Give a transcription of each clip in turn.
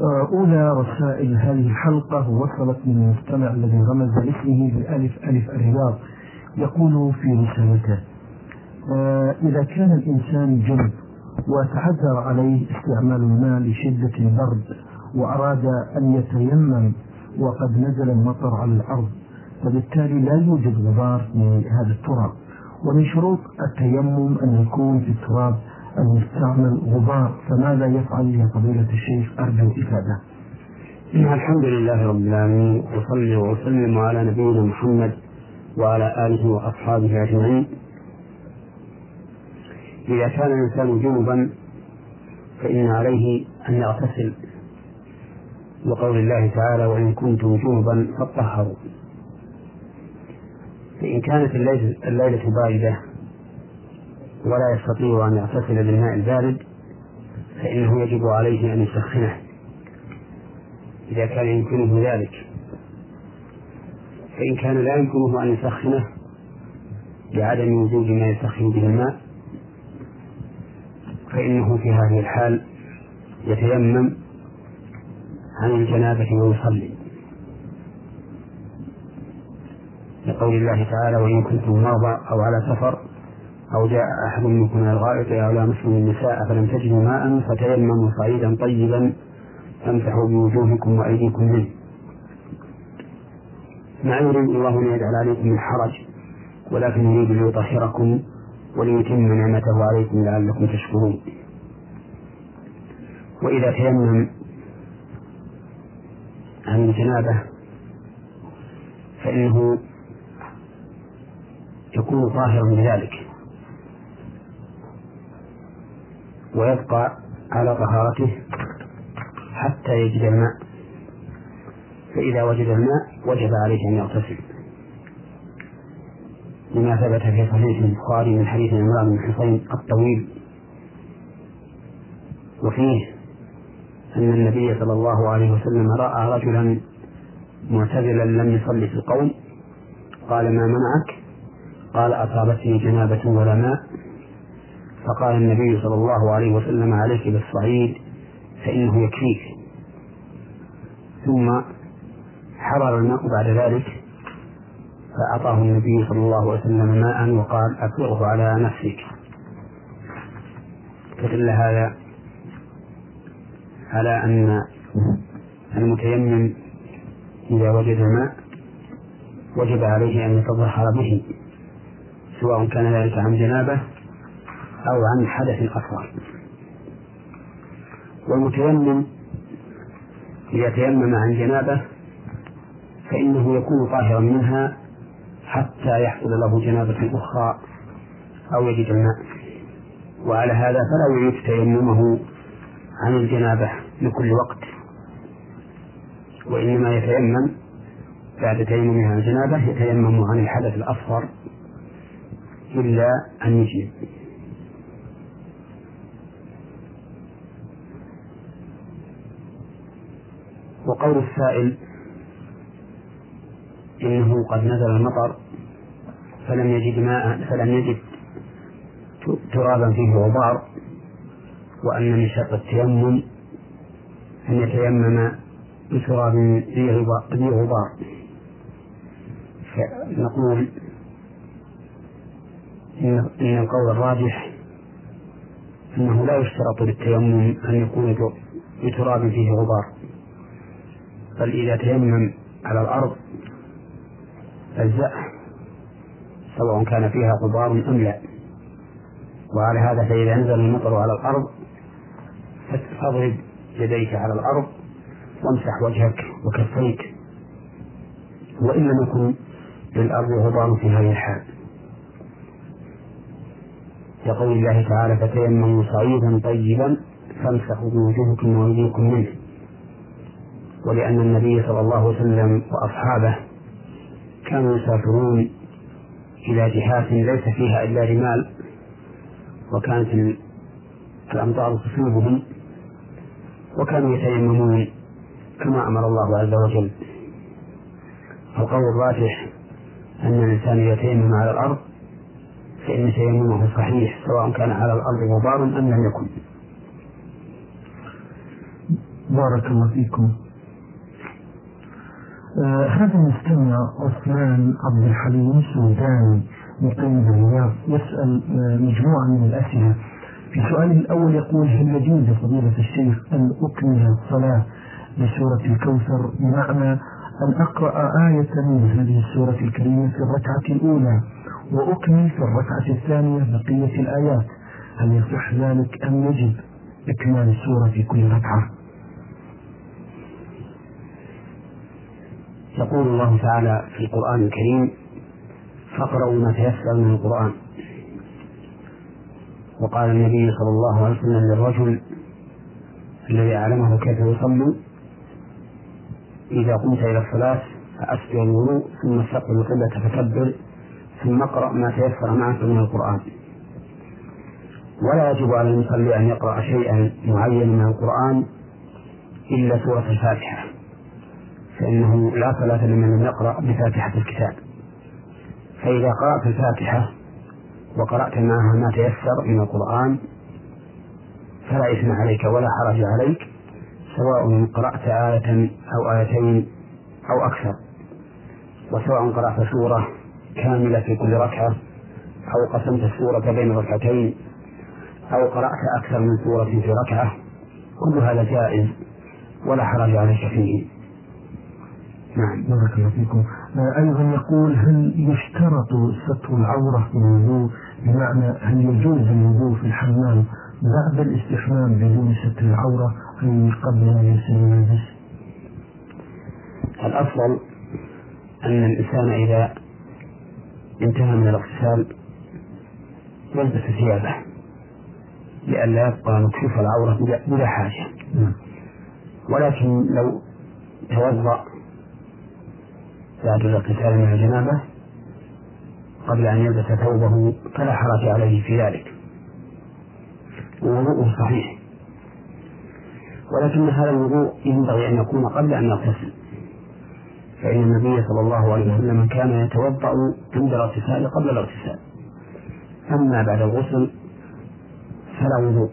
أولى رسائل هذه الحلقة وصلت من المستمع الذي رمز لاسمه بألف ألف الرياض يقول في رسالته آه، إذا كان الإنسان جنب وتعذر عليه استعمال الماء لشدة البرد وأراد أن يتيمم وقد نزل المطر على الأرض فبالتالي لا يوجد غبار في هذا التراب. ومن شروط التيمم أن يكون في التراب المستعمل غبار فماذا يفعل يا فضيلة الشيخ؟ أرجو إفادة. الحمد لله رب العالمين وصلي وسلم على نبينا محمد وعلى آله وأصحابه أجمعين. إذا كان الإنسان جنبا فإن عليه أن يغتسل. وقول الله تعالى وإن كنتم جنبا فطهروا فإن كانت الليلة باردة ولا يستطيع أن يغتسل بالماء البارد فإنه يجب عليه أن يسخنه. إذا كان يمكنه ذلك. فإن كان لا يمكنه أن يسخنه لعدم وجود ما يسخن به الماء فإنه في هذه الحال يتيمم عن الجنابة ويصلي. لقول الله تعالى وإن كنتم مرضى أو على سفر أو جاء أحد منكم من الغائط أو لامستم النساء فلم تجدوا ماء؟ فتيمموا صعيدا طيبا فامسحوا بوجوهكم وأيديكم منه. ما يريد الله أن يجعل عليكم من حرج ولكن يريد ليطهركم وليتم نعمته عليكم لعلكم تشكرون. وإذا تيمم عن الجنابة فإنه يكون طاهرا بذلك. ويبقى على طهارته حتى يجد الماء. فإذا وجد الماء وجب عليه أن يغتسل. لما ثبت في صحيح البخاري من حديث عمران بن حسين الطويل وفيه أن النبي صلى الله عليه وسلم رأى رجلا معتزلا لم يصلي في القوم قال ما منعك؟ قال أصابتني جنابة ولا ماء. فقال النبي صلى الله عليه وسلم عليك بالصعيد فإنه يكفيك. ثم حضر الماء بعد ذلك فأعطاه النبي صلى الله عليه وسلم ماء وقال أفرغه على نفسك. فدل هذا على أن المتيمم إذا وجد الماء وجب عليه أن يتظهر به سواء كان ذلك عن جنابة أو عن حدث أصغر والمتيمم إذا تيمم عن جنابة فإنه يكون طاهرا منها حتى يحصل له جنابة أخرى أو يجد الماء. وعلى هذا فلا يعيد تيممه عن الجنابة لكل وقت. وإنما يتيمم بعد تيممه عن الجنابة يتيمم عن الحدث الأصغر إلا أن يجيب. وقول السائل إنه قد نزل المطر فلم يجد ماء فلم يجد ترابا فيه غبار وأن من شرط التيمم أن يتيمم بتراب ذي غبار. فنقول إن القول الراجح أنه لا يشترط للتيمم أن يكون بتراب فيه غبار. بل إذا تيمم على الأرض أجزأ سواء كان فيها غبار أم لا. وعلى هذا فإذا نزل المطر على الأرض فاضرب يديك على الأرض وامسح وجهك وكفيك وإن لم يكن للأرض غبار في هذه الحال يقول الله تعالى فتيمموا صعيدا طيبا فامسحوا بوجوهكم وأيديكم منه. ولأن النبي صلى الله عليه وسلم وأصحابه كانوا يسافرون إلى جهات ليس فيها إلا رمال وكانت الأمطار تصيبهم وكانوا يتيممون كما أمر الله عز وجل. القول الراجح أن الإنسان يتيمم على الأرض فإن تيممه صحيح سواء كان على الأرض غبار أم لم يكن. بارك الله فيكم. هذا المستمع عثمان عبد الحليم سوداني مقيم بالرياض يسأل آه مجموعة من الأسئلة. في سؤاله الأول يقول هل يجوز فضيلة الشيخ أن أكمل الصلاة بسورة الكوثر؟ بمعنى أن أقرأ آية من هذه السورة الكريمة في الركعة الأولى وأكمل في الركعة الثانية بقية الآيات. هل يصح ذلك أم يجب إكمال السورة في كل ركعة؟ يقول الله تعالى في القرآن الكريم فاقرأوا ما تيسر من القرآن. وقال النبي صلى الله عليه وسلم للرجل الذي أعلمه كيف يصلي إذا قمت إلى الصلاة فأسبغ الوضوء ثم استقبل القبلة فكبر ثم اقرأ ما تيسر معك من القرآن. ولا يجب على المصلي أن يقرأ شيئا معينا من القرآن إلا سورة الفاتحة. فإنه لا صلاة لمن لم يقرأ بفاتحة الكتاب. فإذا قرأت الفاتحة وقرأت معها ما تيسر من القرآن فلا إثم عليك ولا حرج عليك سواء قرأت آية أو آيتين أو أكثر. وسواء قرأت سورة كاملة في كل ركعة أو قسمت السورة بين ركعتين أو قرأت أكثر من سورة في ركعة كل هذا جائز ولا حرج عليك فيه. نعم. بارك الله فيكم. أيضا يقول هل يشترط ستر العورة في الوضوء؟ بمعنى هل يجوز الوضوء في الحمام بعد الاستحمام بدون ستر العورة أي قبل أن يرسل الملبس الأفضل أن الإنسان إذا انتهى من الاغتسال يلبس ثيابه لئلا يبقى مكشوف العورة بلا حاجة. نعم. ولكن لو توضأ بعد الاغتسال من الجنابة. قبل أن يلبس ثوبه فلا حرج عليه في ذلك. ووضوءه صحيح. ولكن هذا الوضوء ينبغي أن يكون قبل أن يغتسل. فإن النبي صلى الله عليه وسلم كان يتوضأ عند الاغتسال قبل الاغتسال. أما بعد الغسل فلا وضوء.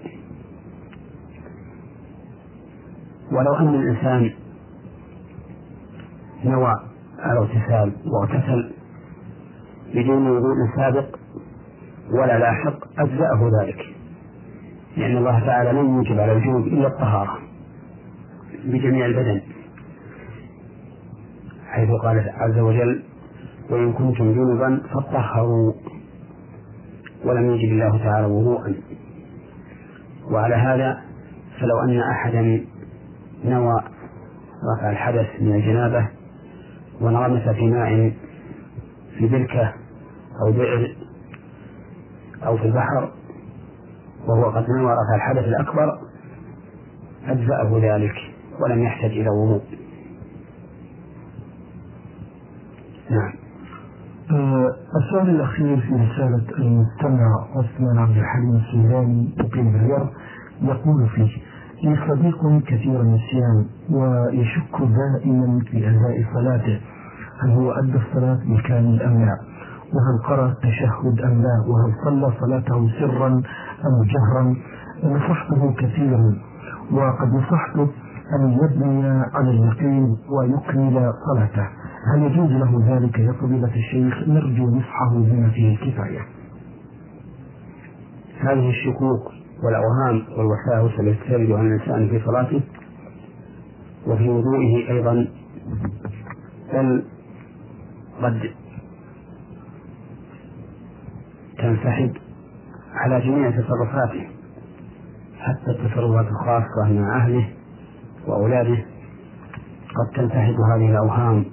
ولو أن الإنسان نوى الاغتسال واغتسل بدون وضوء سابق ولا لاحق أجزأه ذلك. لأن الله تعالى لم يوجب على الجنوب إلا الطهارة بجميع البدن. حيث قال عز وجل وإن كنتم جنبا فطهروا ولم يجب الله تعالى وضوءا. وعلى هذا فلو أن أحدا نوى رفع الحدث من الجنابة وانغمس في ماء في بركة أو بئر أو في البحر وهو قد نوى رفع الحدث الأكبر أجزأه ذلك ولم يحتج إلى وضوء. نعم. آه، السؤال الأخير في رسالة المستمع عثمان عبد الحليم السوداني مقيم بالرياض يقول فيه لي صديق كثير النسيان ويشك دائما في أداء صلاته. هل هو أدى الصلاة بالكامل أم لا؟ وهل قرأ التشهد أم لا؟ وهل صلى صلاته سرا أم جهرا؟ نصحته كثيرا. وقد نصحته أن يبني على اليقين ويكمل صلاته. هل يجوز له ذلك يا فضيلة الشيخ؟ نرجو نصحه بما فيه الكفاية. هذه الشكوك والأوهام والوساوس التي ترد على الإنسان في صلاته وفي وضوئه أيضا بل قد تنسحب على جميع تصرفاته حتى التصرفات الخاصة مع أهله وأولاده. قد تنسحب هذه الأوهام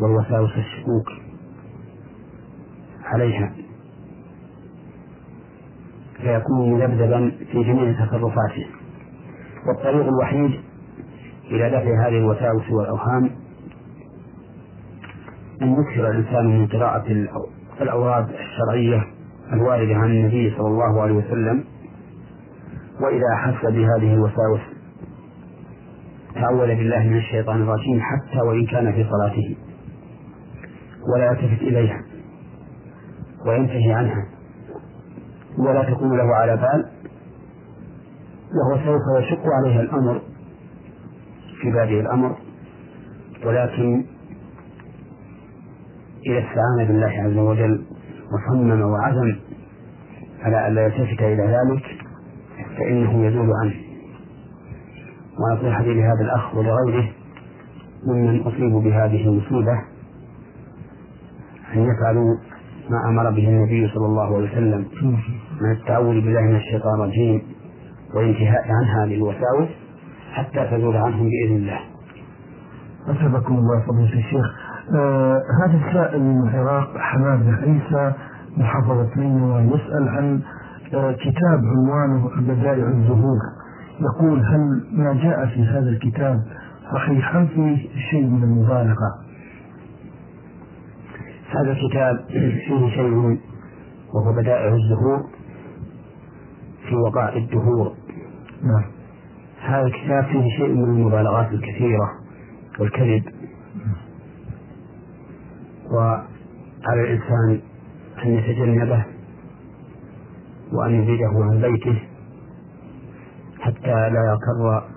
والوساوس الشكوك عليها. فيكون مذبذبا في جميع تصرفاته. والطريق الوحيد إلى دفع هذه الوساوس والأوهام أن يكثر الإنسان من قراءة الأوراد الشرعية الواردة عن النبي صلى الله عليه وسلم. وإذا أحس بهذه الوساوس تعوذ بالله من الشيطان الرجيم حتى وإن كان في صلاته ولا يلتفت إليها وينتهي عنها. ولا تكون له على بال وهو سوف يشق عليه الأمر في بادئ الأمر. ولكن إذا استعان بالله عز وجل وصمم وعزم على ألا يلتفت إلى ذلك فإنه يزول عنه. ونصيحتي لهذا الأخ ولغيره ممن أصيبوا بهذه المصيبة أن يفعلوا ما أمر به النبي صلى الله عليه وسلم. من التعوذ بالله من الشيطان الرجيم والانتهاء عن هذه الوساوس حتى تزول عنهم بإذن الله. أثابكم الله فضيلة الشيخ. آه هذا السائل من العراق حماد عيسى محافظة نينوى يسأل عن آه كتاب عنوانه بدائع الزهور. يقول هل ما جاء في هذا الكتاب صحيحا فيه شيء من المبالغة؟ هذا الكتاب فيه شيء وهو بدائع الزهور. في وقائع الدهور. نعم. هذا الكتاب فيه شيء من المبالغات الكثيرة والكذب. وعلى الإنسان أن يتجنبه وأن يزيده عن بيته حتى لا يغتر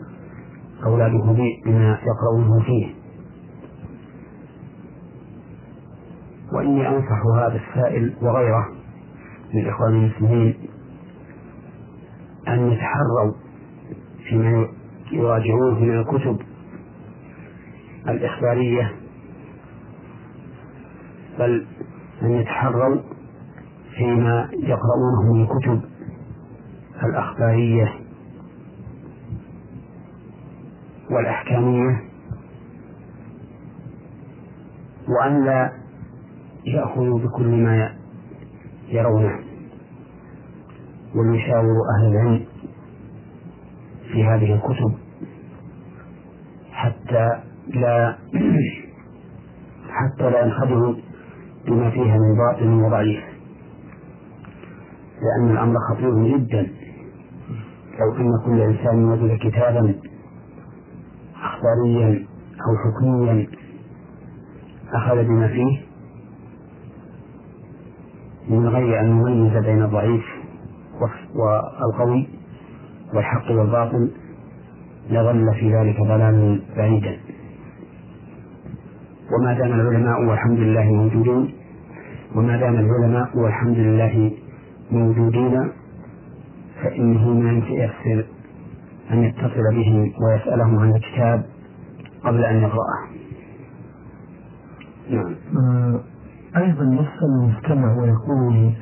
أولاده بما يقرؤونه فيه. وإني أنصح هذا السائل وغيره من إخوان المسلمين أن يتحروا فيما يراجعون من الكتب الإخبارية بل أن يتحروا فيما يقرؤونه من الكتب الأخبارية والأحكامية وأن لا يأخذوا بكل ما يرونه. وليشاوروا أهل العلم في هذه الكتب حتى لا حتى لا ينخدعوا بما فيها من باطل وضعيف. لأن الأمر خطير جدا. لو أن كل إنسان وجد كتابا أخباريا أو حكميا أخذ بما فيه من غير أن يميز بين الضعيف والقوي والحق والباطل لظل في ذلك ضلالا بعيدا. وما دام العلماء والحمد لله موجودون وما دام العلماء والحمد لله موجودين فإنه ما يسر أن يتصل بهم ويسألهم عن الكتاب قبل أن يقرأه. نعم. أيضا يسأل المستمع ويقول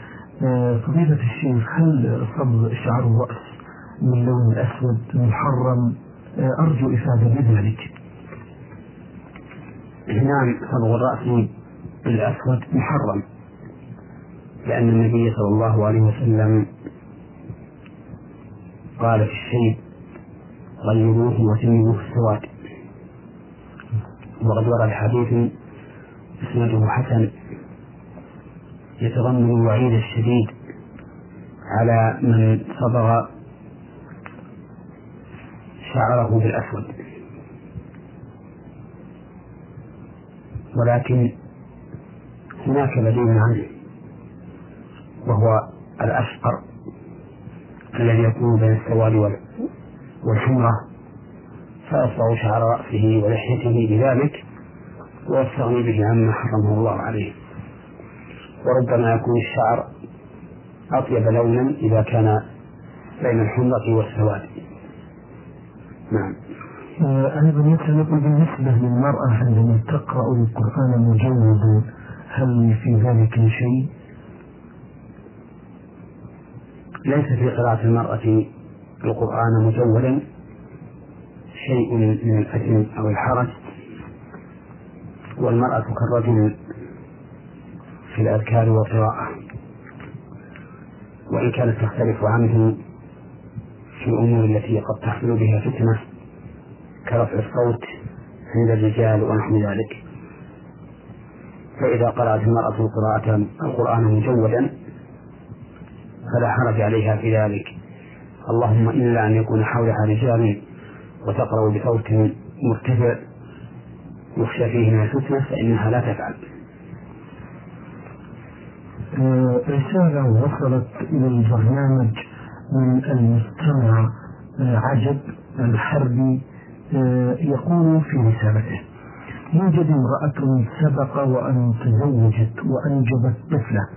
فضيلة الشيخ هل صبغ شعر الرأس من اللون الأسود محرم؟ آه أرجو إفادة بذلك. نعم صبغ الرأس بالأسود محرم لأن النبي صلى الله عليه وسلم قال في الشيب غيروه وسموه السواد. وقد ورد حديث إسناده حسن. يتضمن الوعيد الشديد على من صبغ شعره بالأسود. ولكن هناك بديل عنه وهو الأشقر الذي يكون بين السواد والحمرة فيصبغ شعر رأسه ولحيته بذلك ويستغني به عما حرمه الله عليه. وربما يكون الشعر أطيب لونا إذا كان بين الحمرة والسواد نعم أيضا يسأل بالنسبة للمرأة عندما تقرأ القرآن مجودا هل في ذلك شيء؟ ليس في قراءة المرأة القرآن مجودا شيء من الأثم أو الحرج والمرأة كالرجل في الأذكار والقراءة. وإن كانت تختلف عنه في الأمور التي قد تحصل بها فتنة كرفع الصوت عند الرجال ونحو ذلك. فإذا قرأت المرأة القراءة القرآن مجودا فلا حرج عليها في ذلك. اللهم إلا أن يكون حولها رجال وتقرأ بصوت مرتفع يخشى فيه من الفتنة فإنها لا تفعل. رسالة وصلت إلى البرنامج من المستمع آه، عجب الحربي آه، يقول في رسالته يوجد امرأة سبق وأن تزوجت وأنجبت طفلة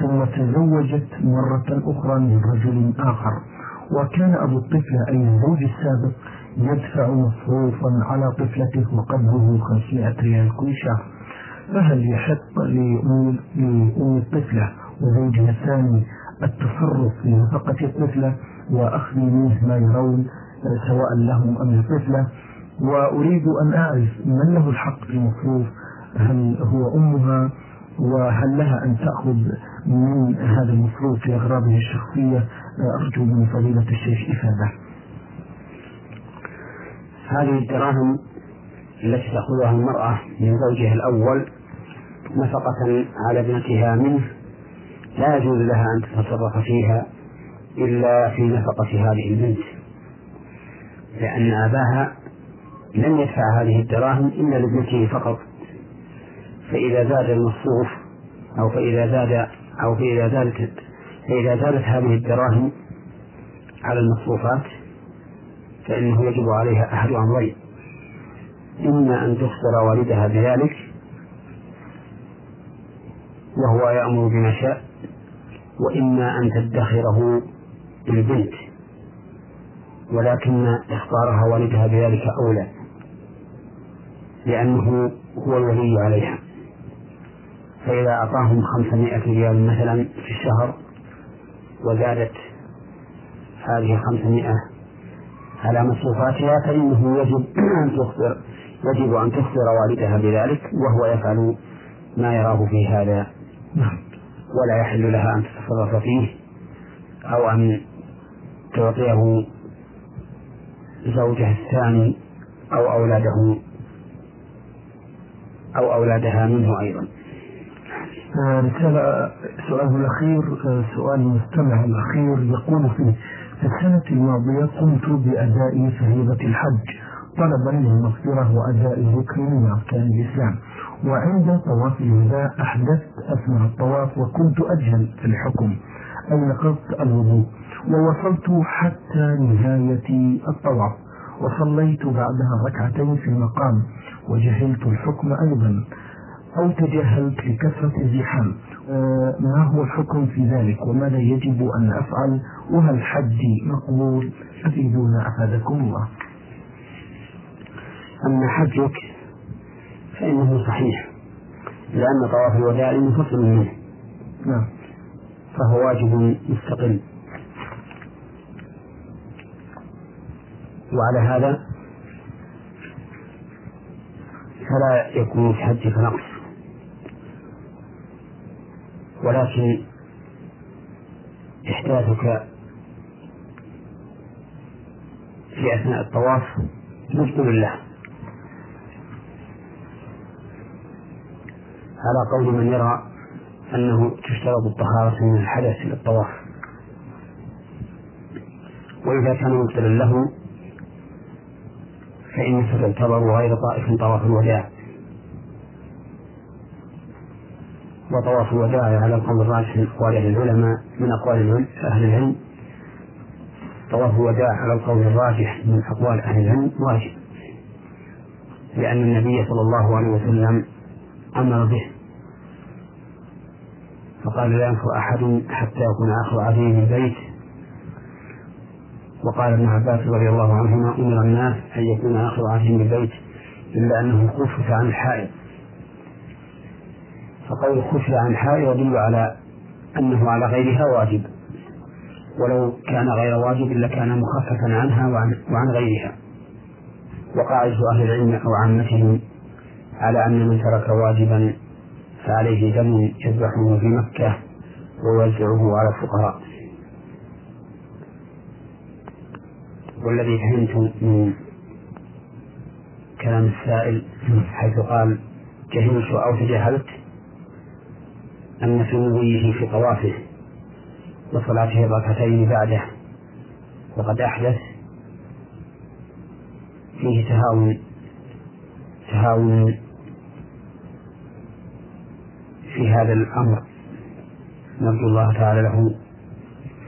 ثم تزوجت مرة أخرى من رجل آخر وكان أبو الطفلة أي الزوج السابق يدفع مصروفا على طفلته وقدره 500 ريال كل شهر. فهل يحق لأم الطفلة وزوجها الثاني التصرف في نفقة الطفلة وأخذ منه ما يرون سواء لهم أم الطفلة وأريد أن أعرف من له الحق في المصروف هل هو أمها؟ وهل لها أن تأخذ من هذا المصروف لأغراضها الشخصية؟ أرجو من فضيلة الشيخ إفادة. هذه الدراهم التي تأخذها المرأة من زوجها الأول نفقة على ابنتها منه لا يجوز لها أن تتصرف فيها إلا في نفقة هذه البنت لأن أباها لم يدفع هذه الدراهم إلا لابنته فقط. فإذا زاد المصروف أو فإذا زاد أو فإذا زادت فإذا زادت هذه الدراهم على المصروفات فإنه يجب عليها أحد أمرين إما أن تخسر والدها بذلك وهو يأمر بما شاء وإما أن تدخره للبنت ولكن إخبارها والدها بذلك أولى لأنه هو الولي عليها. فإذا أعطاهم خمسمائة ريال مثلا في الشهر وزادت هذه خمسمائة على مصروفاتها فإنه يجب أن تخبر يجب أن تخبر والدها بذلك وهو يفعل ما يراه في هذا. نعم. ولا يحل لها أن تتصرف فيه أو أن تعطيه زوجها الثاني أو أولاده أو أولادها منه أيضا. رسالة سؤاله الأخير سؤال المستمع الأخير يقول فيه في السنة الماضية قمت بأداء فريضة الحج. طلبا للمغفرة وأداء ركن من أركان الإسلام. وعند طواف الوداع أحدثت أثناء الطواف وكنت أجهل في الحكم. أي نقضت الوضوء. ووصلت حتى نهاية الطواف. وصليت بعدها ركعتين في المقام. وجهلت الحكم أيضا. أو تجاهلت لكثرة الزحام آه، ما هو الحكم في ذلك؟ وماذا يجب أن أفعل؟ وهل حجي مقبول؟ أفيدونا أفادكم الله. أما حجك فإنه صحيح. لأن طواف الوداع منفصل منه. نعم. فهو واجب مستقل. وعلى هذا فلا يكون في حجك نقص. ولكن إحداثك في أثناء الطواف مبطل له. على قول من يرى أنه تشترط الطهارة من الحدث للطواف وإذا كان مبطلا له فإنك تعتبر غير طائف طواف الوداع. وطواف الوداع على القول الراجح من أقوال العلماء من أقوال أهل العلم. طواف الوداع على القول الراجح من أقوال أهل العلم واجب لأن النبي صلى الله عليه وسلم أمر به. فقال لا ينفع أحد حتى يكون آخر عهده من بيت. وقال ابن عباس رضي الله عنهما أمر الناس أن يكون آخر عهدهم بالبيت إلا أنه خفف عن الحائط فقول خفف عن الحائط يدل على أنه على غيرها واجب. ولو كان غير واجب لكان مخففا عنها وعن, وعن غيرها. وقاعدة أهل العلم أو عامتهم على أن من ترك واجبا فعليه دم يذبحه في مكة ويوزعه على الفقراء. والذي فهمت من كلام السائل حيث قال جهلت أو تجاهلت؟ أن في مضيه في طوافه وصلاته الركعتين بعده. وقد أحدث فيه تهاون تهاون في هذا الأمر. نرجو الله تعالى له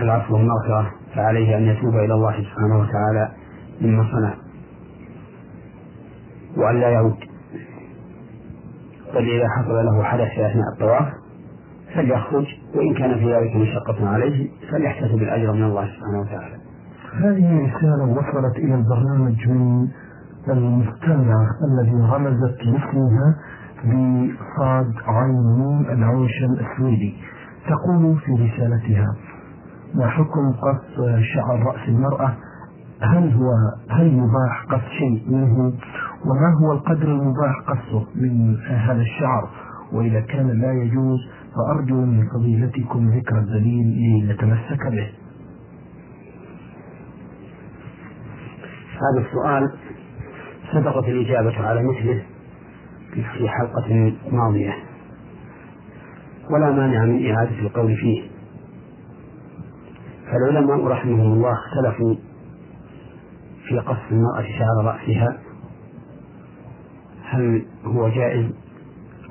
العفو والمغفرة فعليه أن يتوب إلى الله سبحانه وتعالى مما صنع وأن لا يعود بل إذا حصل له حدث في أثناء الطواف فليخرج وإن كان في ذلك مشقة عليه فليحتسب الأجر من الله سبحانه وتعالى. هذه رسالة وصلت إلى البرنامج من المستمع الذي رمزت لاسمها بصاد عين نون العوشم السويدي تقول في رسالتها. ما حكم قص شعر رأس المرأة؟ هل هو هل يباح قص شيء منه؟ وما هو القدر المباح قصه من هذا الشعر؟ وإذا كان لا يجوز فأرجو من فضيلتكم ذكر الدليل لنتمسك به. هذا السؤال سبقت الإجابة على مثله. في حلقة ماضية. ولا مانع من إعادة القول فيه. فالعلماء رحمهم الله اختلفوا في قص المرأة شعر رأسها. هل هو جائز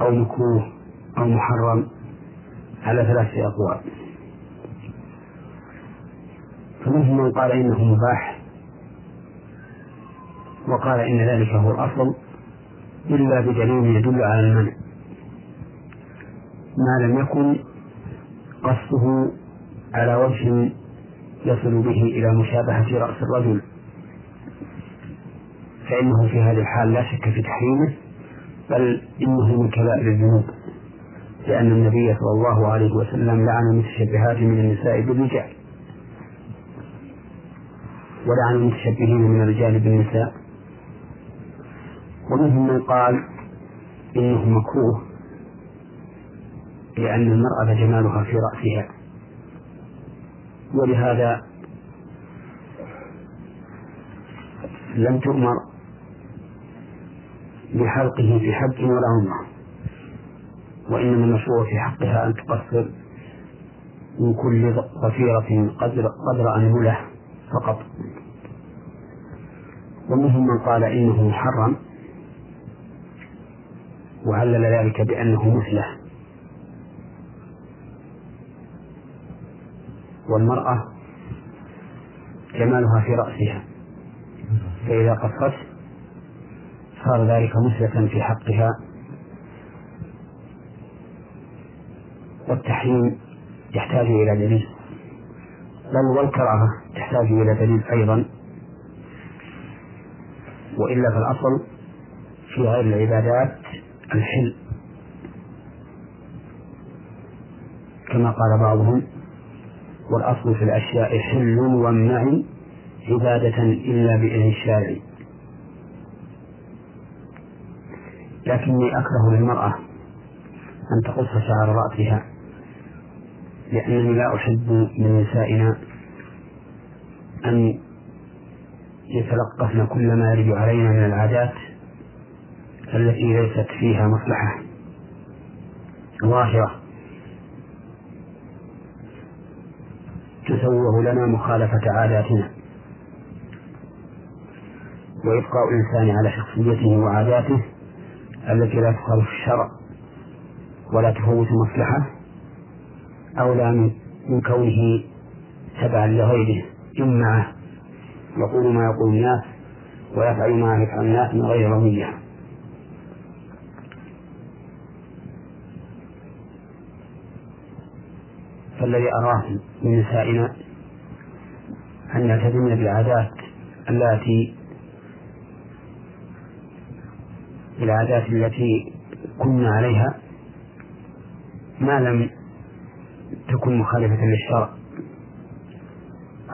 أو مكروه أو محرم على ثلاثة أقوال. فمنهم من قال إنه مباح وقال إن ذلك هو الأصل. إلا بدليل يدل على المنع. ما لم يكن قصده على وجه يصل به إلى مشابهة رأس الرجل. فإنه في هذه الحال لا شك في تحريمه بل إنه من كبائر الذنوب لأن النبي صلى الله عليه وسلم لعن المتشبهات من النساء بالرجال ولعن المتشبهين من الرجال بالنساء. ومنهم من قال إنه مكروه لأن المرأة جمالها في رأسها. ولهذا لم تؤمر بحلقه في حج ولا عمرة وإنما المشروع في حقها أن تقصر من كل ضفيرة قدر قدر أنملة فقط. ومنهم من قال إنه محرم. وعلل ذلك بأنه مثله. والمرأة جمالها في رأسها. فإذا قصت صار ذلك مثلة في حقها. والتحريم يحتاج إلى دليل. بل والكراهة تحتاج إلى دليل أيضا. وإلا فالأصل في غير العبادات الحل. كما قال بعضهم والأصل في الأشياء حل وامنع عبادة إلا بإذن الشارع لكني أكره للمرأة أن تقص شعر رأسها لأنني لا أحب من نسائنا أن يتلقفن كل ما يرد علينا من العادات التي ليست فيها مصلحة. ظاهرة. تسوغ لنا مخالفة عاداتنا. وإبقاء الإنسان على شخصيته وعاداته التي لا تخالف الشرع ولا تفوت مصلحة أولى من كونه تبعا لغيره. إما يقول ما يقول الناس ويفعل ما يفعل الناس من غير رضية. فالذي أراه من نسائنا أن يلتزمن بالعادات التي بالعادات التي كنا عليها ما لم تكن مخالفة للشرع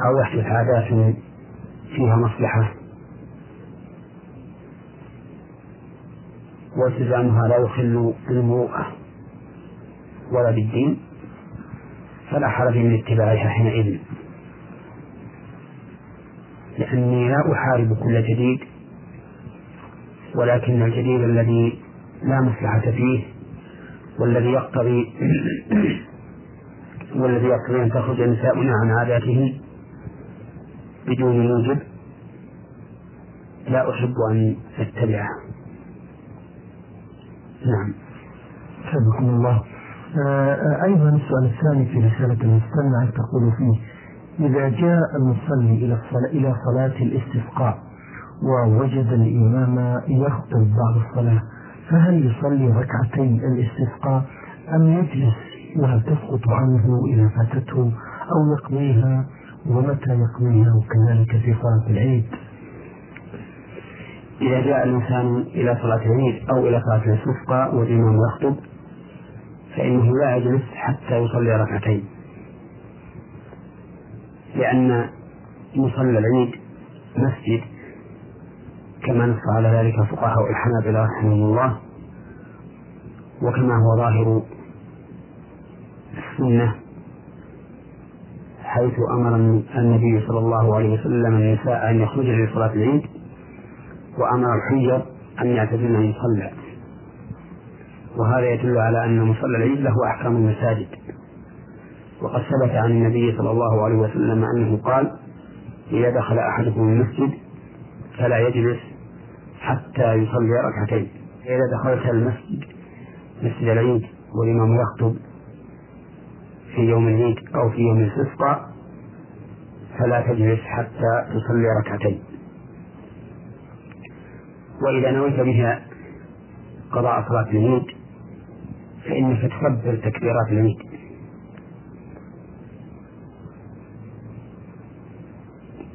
أو يحدث عادات فيها مصلحة والتزامها لا يخل بالمروءة ولا بالدين فلا حرج من اتباعها حينئذ. لأني لا أحارب كل جديد ولكن الجديد الذي لا مصلحة فيه والذي يقتضي والذي يقتضي أن تخرج نساؤنا عن عاداته بدون موجب لا أحب أن أتبعه. نعم. حفظكم الله. أيضا السؤال الثاني في رسالة المستمع تقول فيه إذا جاء المصلي إلى الصلاة إلى صلاة الاستسقاء ووجد الإمام يخطب بعد الصلاة فهل يصلي ركعتي الاستسقاء أم يجلس وهل تسقط عنه إذا فاتته أو يقضيها ومتى يقضيها وكذلك في صلاة العيد؟ إذا جاء الإنسان إلى صلاة العيد أو إلى صلاة الاستسقاء والإمام يخطب فإنه لا يجلس حتى يصلي ركعتين. لأن مصلى العيد مسجد كما نص على ذلك فقهاء الحنابلة رحمهم الله. وكما هو ظاهر السنة حيث أمر النبي صلى الله عليه وسلم النساء أن يخرجن لصلاة العيد وأمر الحجر أن يعتزلن المصلى وهذا يدل على أن مصلى العيد له أحكام المساجد. وقد ثبت عن النبي صلى الله عليه وسلم أنه قال إذا دخل أحدكم المسجد فلا يجلس حتى يصلي ركعتين. إذا دخلت المسجد مسجد العيد والإمام يخطب في يوم العيد أو في يوم الاستسقاء فلا تجلس حتى تصلي ركعتين. وإذا نويت بها قضاء صلاة العيد فإنك تكبر تكبيرات العيد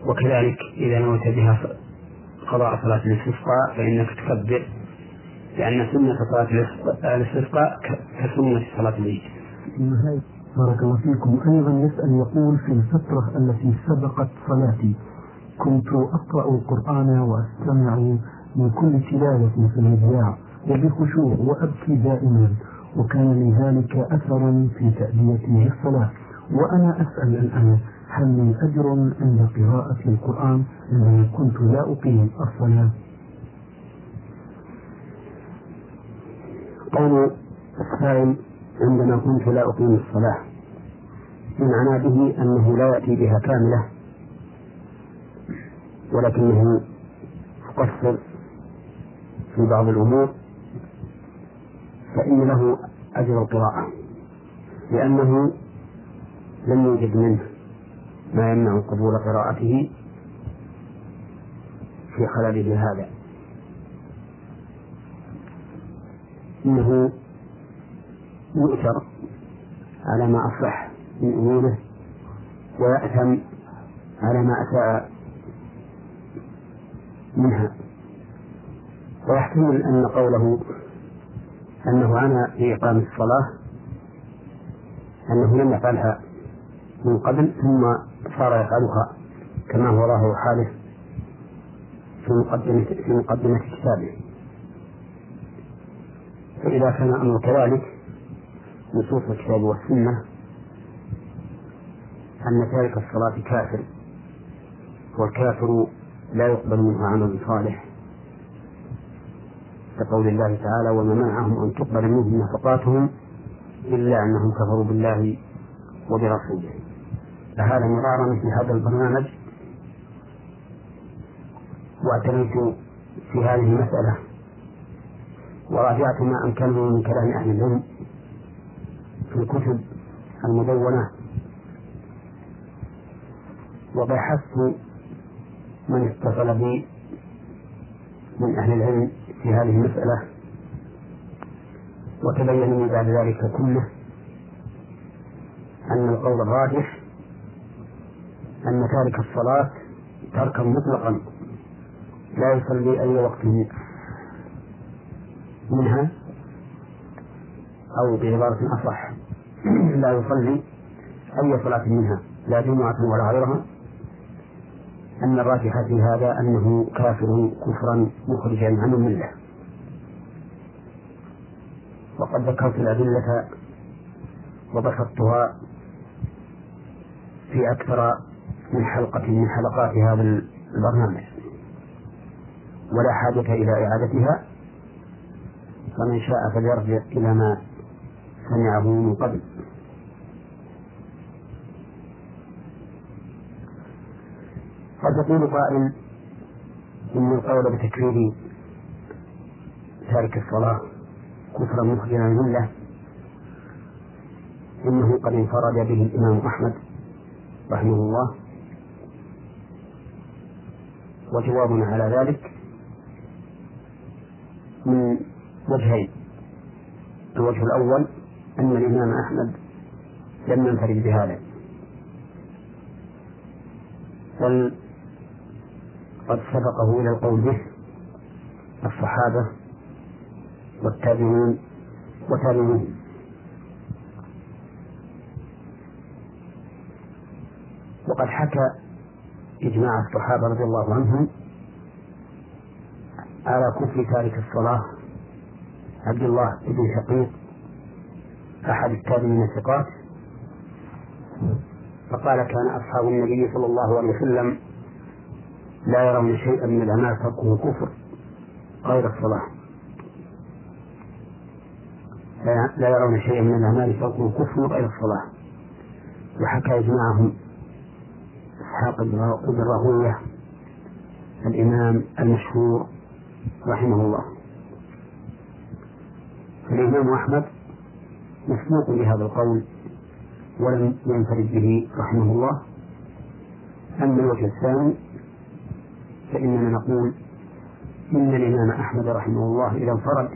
وكذلك إذا نويت بها قضاء صلاة الاستسقاء فإنك تكبر لأن سنة صلاة الاستسقاء كسنة صلاة العيد. بارك الله فيكم. أيضا يسأل يقول في الفترة التي سبقت صلاتي كنت أقرأ القرآن وأستمع من كل تلاوة في الإذاعة وبخشوع وأبكي دائما. وكان لذلك أثر في تأديتي للصلاة. وأنا أسأل الآن هل من أجر عند قراءة القرآن عندما كنت لا أقيم الصلاة؟ قول السائل عندما كنت لا أقيم الصلاة بمعنى به أنه لا يأتي بها كاملة ولكنه يقصر في بعض الأمور فإن له أجر القراءة لأنه لم يوجد منه ما يمنع قبول قراءته في خلله هذا. إنه يؤثر على ما أصلح من أموره ويأثم على ما أساء منها. ويحتمل أن قوله أنه عانى في إقامة الصلاة أنه لم يفعلها من قبل ثم صار يفعلها كما هو ظاهر حاله في مقدمة في مقدمة كتابه. فإذا كان الأمر كذلك نصوص الكتاب والسنة أن تارك الصلاة كافر والكافر لا يقبل منه عمل صالح. كقول الله تعالى وما منعهم أن تقبل منهم نفقاتهم إلا أنهم كفروا بالله وبرسوله. فهذا مرارا في هذا البرنامج واعتنيت في هذه المسألة. وراجعت ما أمكنه من كلام أهل العلم في الكتب المدونة. وبحثت من اتصل بي من أهل العلم في هذه المسألة وتبين لي بعد ذلك كله أن القول الراجح أن تارك الصلاة تركا مطلقا لا يصلي أي وقت منها أو بعبارة أصح لا يصلي أي صلاة منها لا جمعة ولا غيرها أن الراجح في هذا أنه كافر كفرا مخرجا عن الملة. وقد ذكرت الأدلة وبسطتها في أكثر من حلقة من حلقات هذا البرنامج ولا حاجة إلى إعادتها. فمن شاء فليرجع إلى ما سمعه من قبل. قد يقول قائل إن القول بتكفير تارك الصلاة كفرا مخرجا الملة إنه قد انفرد به الإمام أحمد رحمه الله وجوابنا على ذلك من وجهين. الوجه الأول أن الإمام أحمد لم ينفرد بهذا. قد سبقه إلى القول به الصحابة والتابعون وتابعون وقد حكى إجماع الصحابة رضي الله عنهم على كفر تارك الصلاة عبد الله بن شقيق أحد التابعين الثقات. فقال كان أصحاب النبي صلى الله عليه وسلم لا يرون شيئا من الأعمال تركه كفر غير الصلاة لا يرون شيئا من الأعمال تركه كفر غير الصلاة وحكى إجماعهم إسحاق بن راهوية الإمام المشهور رحمه الله. فالإمام أحمد مسبوق بهذا القول ولم ينفرد به رحمه الله. أما الوجه الثاني فإننا نقول إن الإمام أحمد رحمه الله إذا انفرد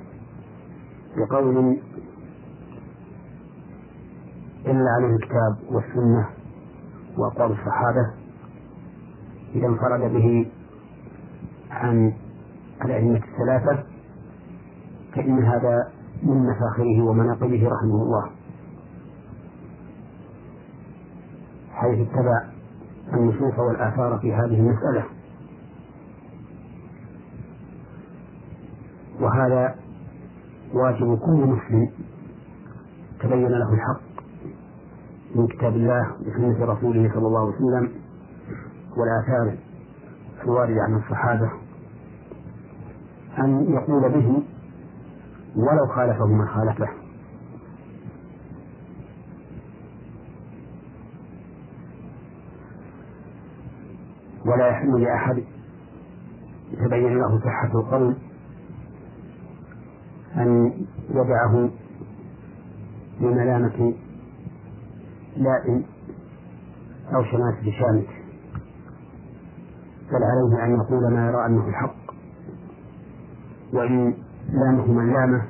بقول إلا عليه الكتاب والسنة وأقوال الصحابة إذا انفرد به عن الأئمة الثلاثة فإن هذا من مفاخره ومناقبه رحمه الله. حيث اتبع النصوص والآثار في هذه المسألة. وهذا واجب كل مسلم. تبين له الحق من كتاب الله وسنة رسوله صلى الله عليه وسلم والآثار الواردة عن الصحابة أن يقول به ولو خالفه من خالفه. ولا يحل لأحد يتبين له صحة القول أن يدعه بملامة لائم أو شماتة شامت بل عليه أن يقول ما يرى أنه الحق وإن لامه من لامه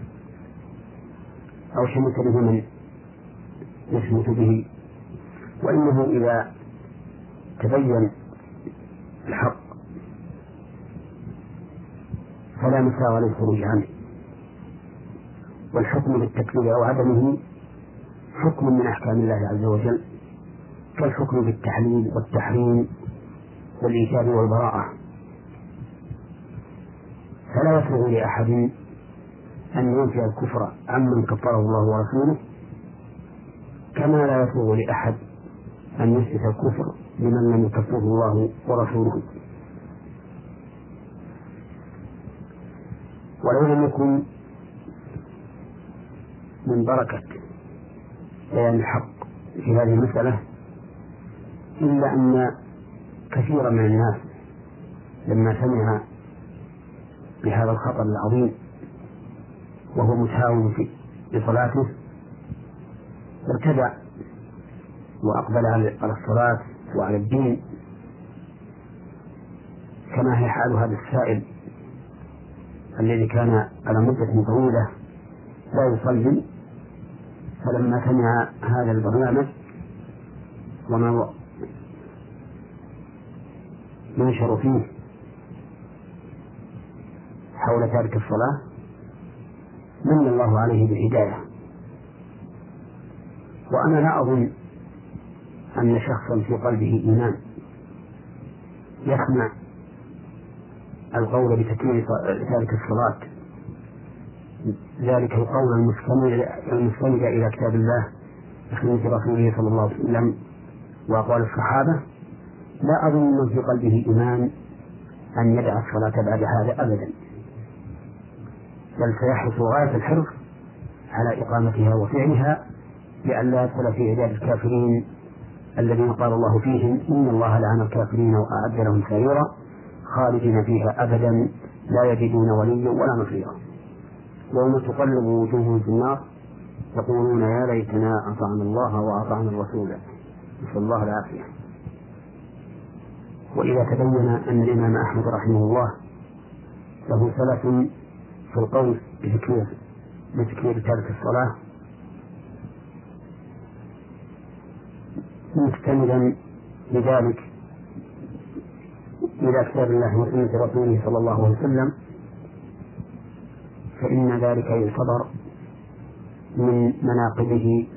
أو شمت به من يشمت به. وإنه إذا تبين الحق فلا مساغ للخروج عنه. والحكم بالتكفير أو عدمه حكم من أحكام الله عز وجل كالحكم بالتحليل والتحريم والإيجاب والبراءة. فلا يسوغ لأحد أن ينفي الكفر عمن كفره الله ورسوله كما لا يسوغ لأحد أن يثبت الكفر لمن لم يكفره الله ورسوله. ولو لم يكن من بركة بيان الحق في هذه المسألة إلا أن كثيرا من الناس لما سمع بهذا الخطر العظيم وهو متهاون في بصلاته ارتدع وأقبل على الصلاة وعلى الدين كما هي حال هذا السائل الذي كان على مدة طويلة لا يصلي فلما سمع هذا البرنامج وما ينشر فيه حول تارك الصلاة من الله عليه بالهداية. وأنا لا أظن أن شخصا في قلبه إيمان يسمع القول بتكميل تارك الصلاة. ذلك القول المستند المستند إلى كتاب الله وسنة رسوله صلى الله عليه وسلم وأقوال الصحابة. لا أظن من في قلبه إيمان أن يدع الصلاة بعد هذا أبدا. بل سيحرص غاية الحرص على إقامتها وفعلها لئلا يدخل في عداد الكافرين الذين قال الله فيهم إن الله لعن الكافرين وأعد لهم سعيرا خالدين فيها أبدا. لا يجدون وليا ولا نصيرا. يوم تقلب وجوههم في النار يقولون يا ليتنا أطعنا الله وأطعنا الرسول. نسأل الله العافية. وإذا تبين أن الإمام أحمد رحمه الله له سلف في القول بتكبير بتكبير تارك الصلاة مستندا لذلك إلى كتاب الله وسنة رسوله صلى الله عليه وسلم فإن ذلك يعتبر من مناقبه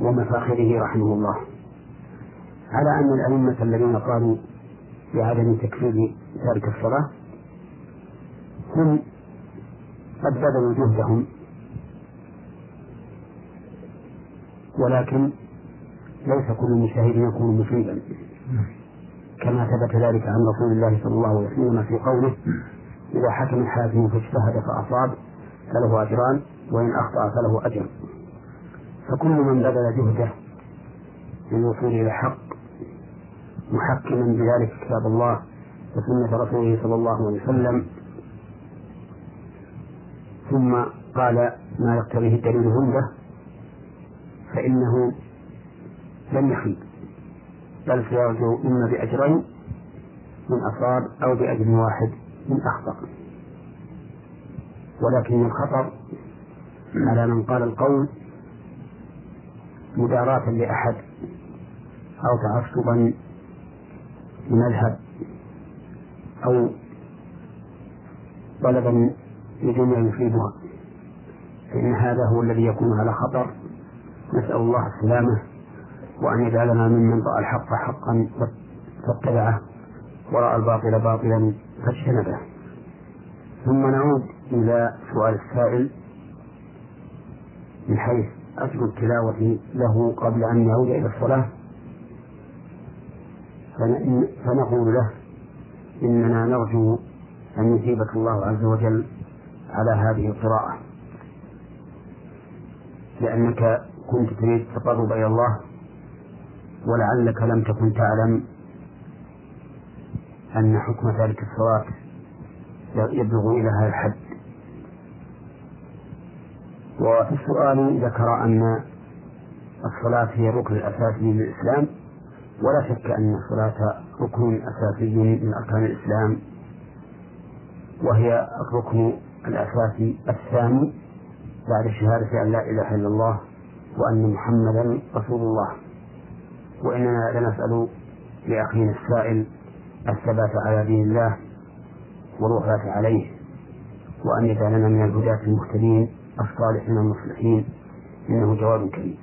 ومفاخره رحمه الله. على أن الأئمة الذين قالوا بعدم تكفير تارك الصلاة هم قد بذلوا جهدهم. ولكن ليس كل مجتهد يكون مفيدا كما ثبت ذلك عن رسول الله صلى الله عليه وسلم في قوله إذا حكم الحاكم فاجتهد فأصاب فله أجران وإن أخطأ فله أجر. فكل من بذل جهده للوصول إلى الحق محكما بذلك كتاب الله وسنة رسوله صلى الله عليه وسلم. ثم قال ما يقتضيه الدليل عنده فإنه لم يخيب بل سيرجو إما بأجرين من أصاب أو بأجر واحد. من أخطأ. ولكن الخطر على من قال القول مداراة لأحد أو تعصبا لمذهب أو طلبا لدنيا يفيدها فإن هذا هو الذي يكون على خطر. نسأل الله السلامة وأن يجعلنا ممن رأى الحق حقا فاتبعه ورأى الباطل باطلا. فاجتنبه ثم نعود إلى سؤال السائل من حيث أجر التلاوة له قبل أن يعود إلى الصلاة. فنقول له إننا نرجو أن يجيبك الله عز وجل على هذه القراءة. لأنك كنت تريد التقرب إلى الله ولعلك لم تكن تعلم أن حكم ذلك الصلاة يبلغ إلى هذا الحد. وفي السؤال ذكر أن الصلاة هي الركن الأساسي للإسلام ولا شك أن الصلاة ركن أساسي من أركان الإسلام وهي الركن الأساسي الثاني بعد شهادة أن لا إله إلا الله وأن محمدا رسول الله. وإننا لنسأل لأخينا السائل الثبات على دين الله والوفاة عليه وأن يجعلنا من الهداة المهتدين الصالحين المصلحين. إنه جواب كريم.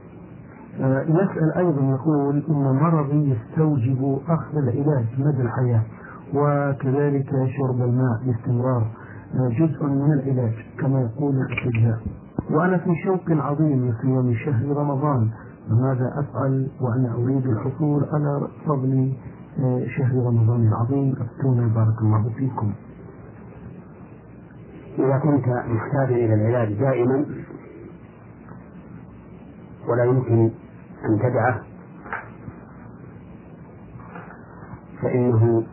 آه، يسأل أيضا يقول إن مرضي يستوجب أخذ العلاج مدى الحياة وكذلك شرب الماء باستمرار آه، جزء من العلاج كما يقول الأطباء وأنا في شوق عظيم لصيام شهر رمضان فماذا أفعل وأنا أريد الحصول على فضل شهر رمضان العظيم أفتونا بارك الله فيكم. إذا كنت محتاجا إلى العلاج دائما ولا يمكن أن تدعه فإنه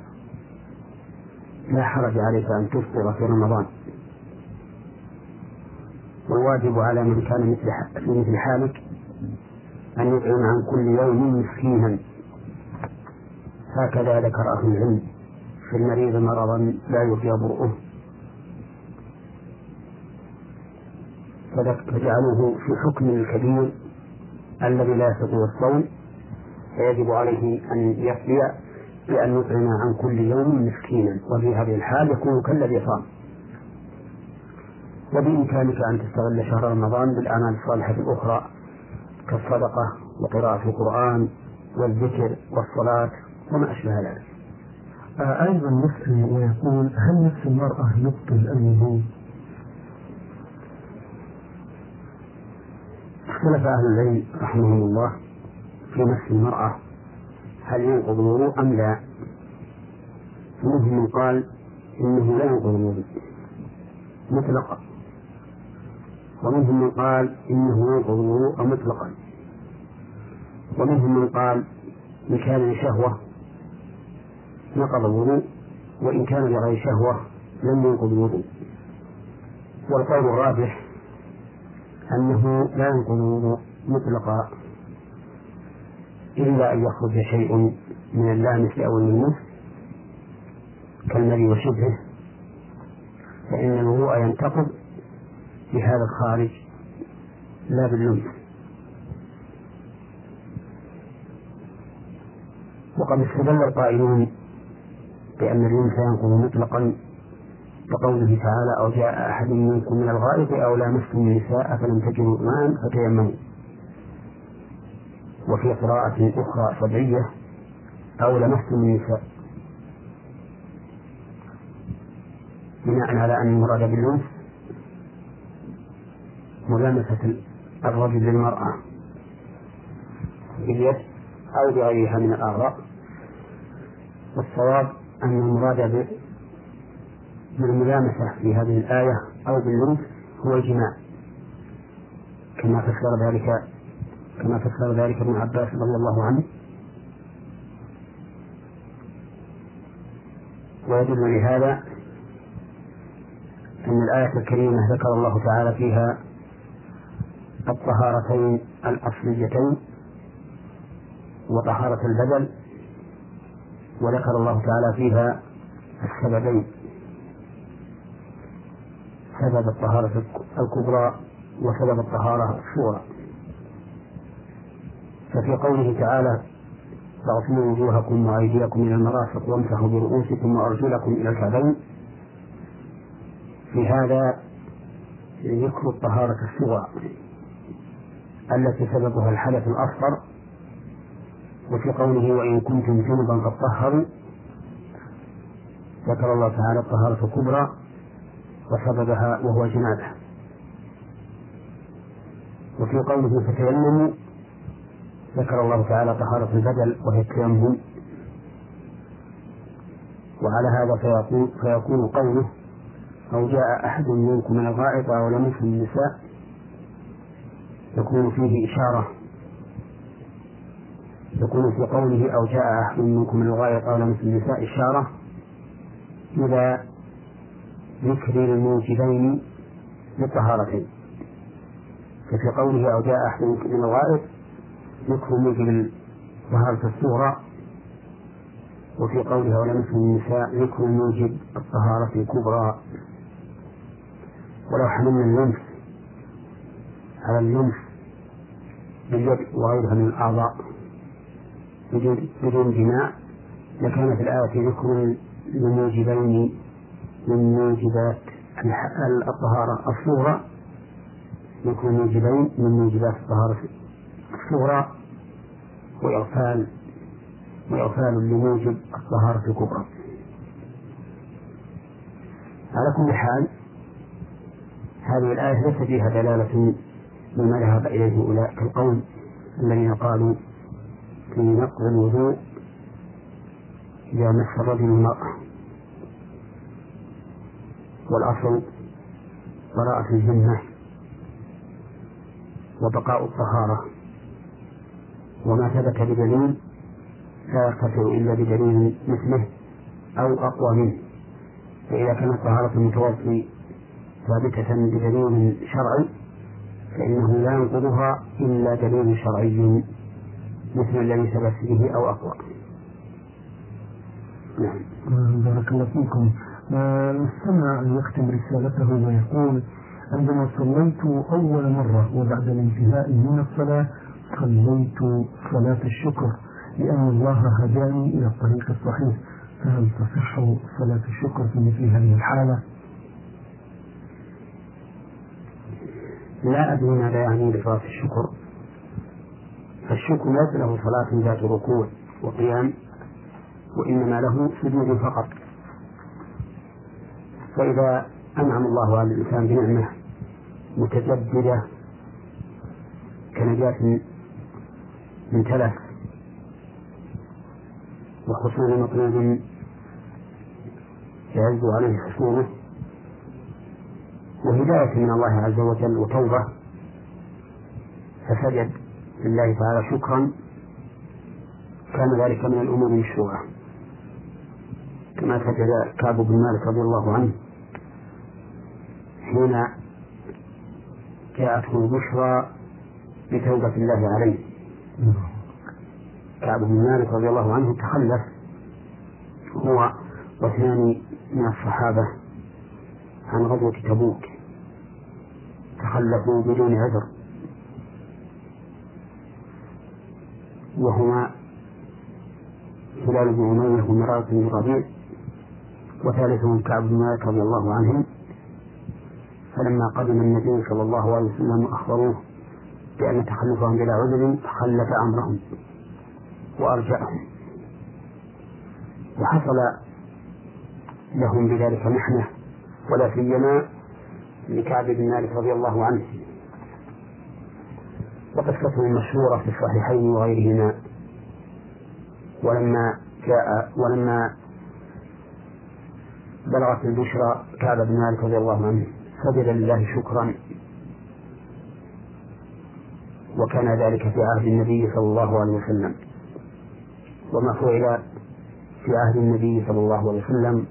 لا حرج عليك أن تفطر في رمضان. والواجب على من كان مثل مثل حالك أن يطعم عن كل يوم مسكينا. هكذا ذكر أهل العلم في المريض مرضا لا يرجى برؤه فجعلوه في حكم الكبير الذي لا يستطيع الصوم. فيجب عليه أن يفدي بأن يطعم عن كل يوم مسكينا وفي هذه الحال يكون كالذي صام. وبإمكانك أن تستغل شهر رمضان بالأعمال الصالحة الأخرى كالصدقة وقراءة القرآن والذكر والصلاة. وما أشبه ذلك. آه أيضا يسأل ويقول هل نفس المرأة يبطل الوضوء؟ اختلف أهل العلم رحمهم الله في نفس المرأة هل ينقض الوضوء أم لا؟ منهم من قال إنه لا ينقض الوضوء مطلقا ومنهم من قال إنه ينقض الوضوء مطلقا ومنهم من قال إن كان لشهوة نقض الوضوء وإن كان لغير شهوة لم ينقض الوضوء. والقول الراجح أنه لا ينقض الوضوء مطلقا إلا أن يخرج شيء من اللامس أو الملموس كالمري وشبهه فإن الوضوء ينتقض بهذا الخارج لا باللمس. وقد استدل القائلون بأن اللمس ينقض مطلقا كقوله تعالى أو جاء أحد منكم من الغائط أو لامستم النساء فلم تجدوا ماء فتيمموا. وفي قراءة أخرى سبعية أو لمستم النساء. بناء على أن المراد باللمس ملامسة الرجل للمرأة باليد أو بغيرها من الأعضاء. والصواب أن المراد بالملامسة في هذه الآية أو باللمس هو الجماع. كما فسر ذلك كما فسر ذلك ابن عباس رضي الله عنه. ويدل لهذا أن الآية الكريمة ذكر الله تعالى فيها الطهارتين الأصليتين وطهارة البدن وذكر الله تعالى فيها السببين. سبب الطهارة الكبرى وسبب الطهارة الصغرى. ففي قوله تعالى فاغسلوا وجوهكم وأيديكم إلى المرافق وامسحوا برؤوسكم وأرجلكم إلى الكعبين في هذا ذكر الطهارة الصغرى التي سببها الحدث الأصغر قوله وإن كنتم جنبا فطهروا ذكر الله تعالى الطهارة الكبرى وسببها وهو جنابه وفي قوله فتيمموا ذكر الله تعالى طهارة البدل وهي التيمم. وعلى هذا فيكون, فيكون قوله أو جاء أحد منكم من الغائط أو لمس النساء يكون فيه إشارة يكون في قوله أو جاء أحد منكم من الغائط أو لمس النساء إشارة إلى ذكر الموجبين للطهارتين ففي قوله أو جاء أحد منكم من الغائط ذكر موجب طهارة الصغرى. وفي قوله ولمس النساء ذكر موجب الطهارة الكبرى. ولو حملنا اللمس على اللمس باليد وغيرها من الأعضاء. بدون بدون جماع لكان في الآية ذكر لموجبين من موجبات الطهارة الصغرى. ذكر موجبين من موجبات الطهارة الصغرى وإغفال وإغفال لموجب الطهارة الكبرى. على كل حال هذه الآية ليس فيها دلالة مما ذهب إليه أولئك القوم الذين قالوا في نقض الوضوء إذا مس الرجل المرأة. والأصل براءة الذمة وبقاء الطهارة. وما ثبت بدليل لا يرتفع إلا بدليل مثله أو أقوى منه. فإذا كانت طهارة المتوضئ ثابتة بدليل شرعي فإنه لا ينقضها إلا دليل شرعي. مثل الذي ثبت به أو أقوى. نعم. بارك الله فيكم. نستمع أن يختم رسالته ويقول عندما صليت أول مرة وبعد الانتهاء من الصلاة صليت صلاة الشكر لأن الله هداني إلى الطريق الصحيح. فهل تصح صلاة الشكر في مثل هذه الحالة؟ لا أدري ماذا يعني بصلاة الشكر. فالشكر ليس له صلاة ذات ركوع وقيام وإنما له سجود فقط. فإذا أنعم الله على الإنسان بنعمة متجددة كنجاة من تلف وحصول مطلوب يعز عليه حصوله وهداية من الله عز وجل وتوبة فسجد لله تعالى شكرا. كان ذلك من الأمور المشروعة كما سجد كعب بن مالك رضي الله عنه حين جاءته البشرى بتوبة الله عليه. كعب بن مالك رضي الله عنه تخلف هو واثنان من الصحابة عن غزوة تبوك. تخلفوا بدون عذر. وهما هلال بن أمية ومرارة بن الربيع وثالثهم كعب بن مالك رضي الله عنهم. فلما قدم النبي صلى الله عليه وسلم أخبروه بأن تخلفهم بلا عذر خلف أمرهم وأرجعهم. وحصل لهم بذلك محنة ولا سيما لكعب بن مالك رضي الله عنه. وقصته مشهورة في الصحيحين وغيرهما. ولما جاء ولما بلغت البشرى كعب بن مالك رضي الله عنه سجد لله شكرا. وكان ذلك في عهد النبي صلى الله عليه وسلم. وما فعل في عهد النبي صلى الله عليه وسلم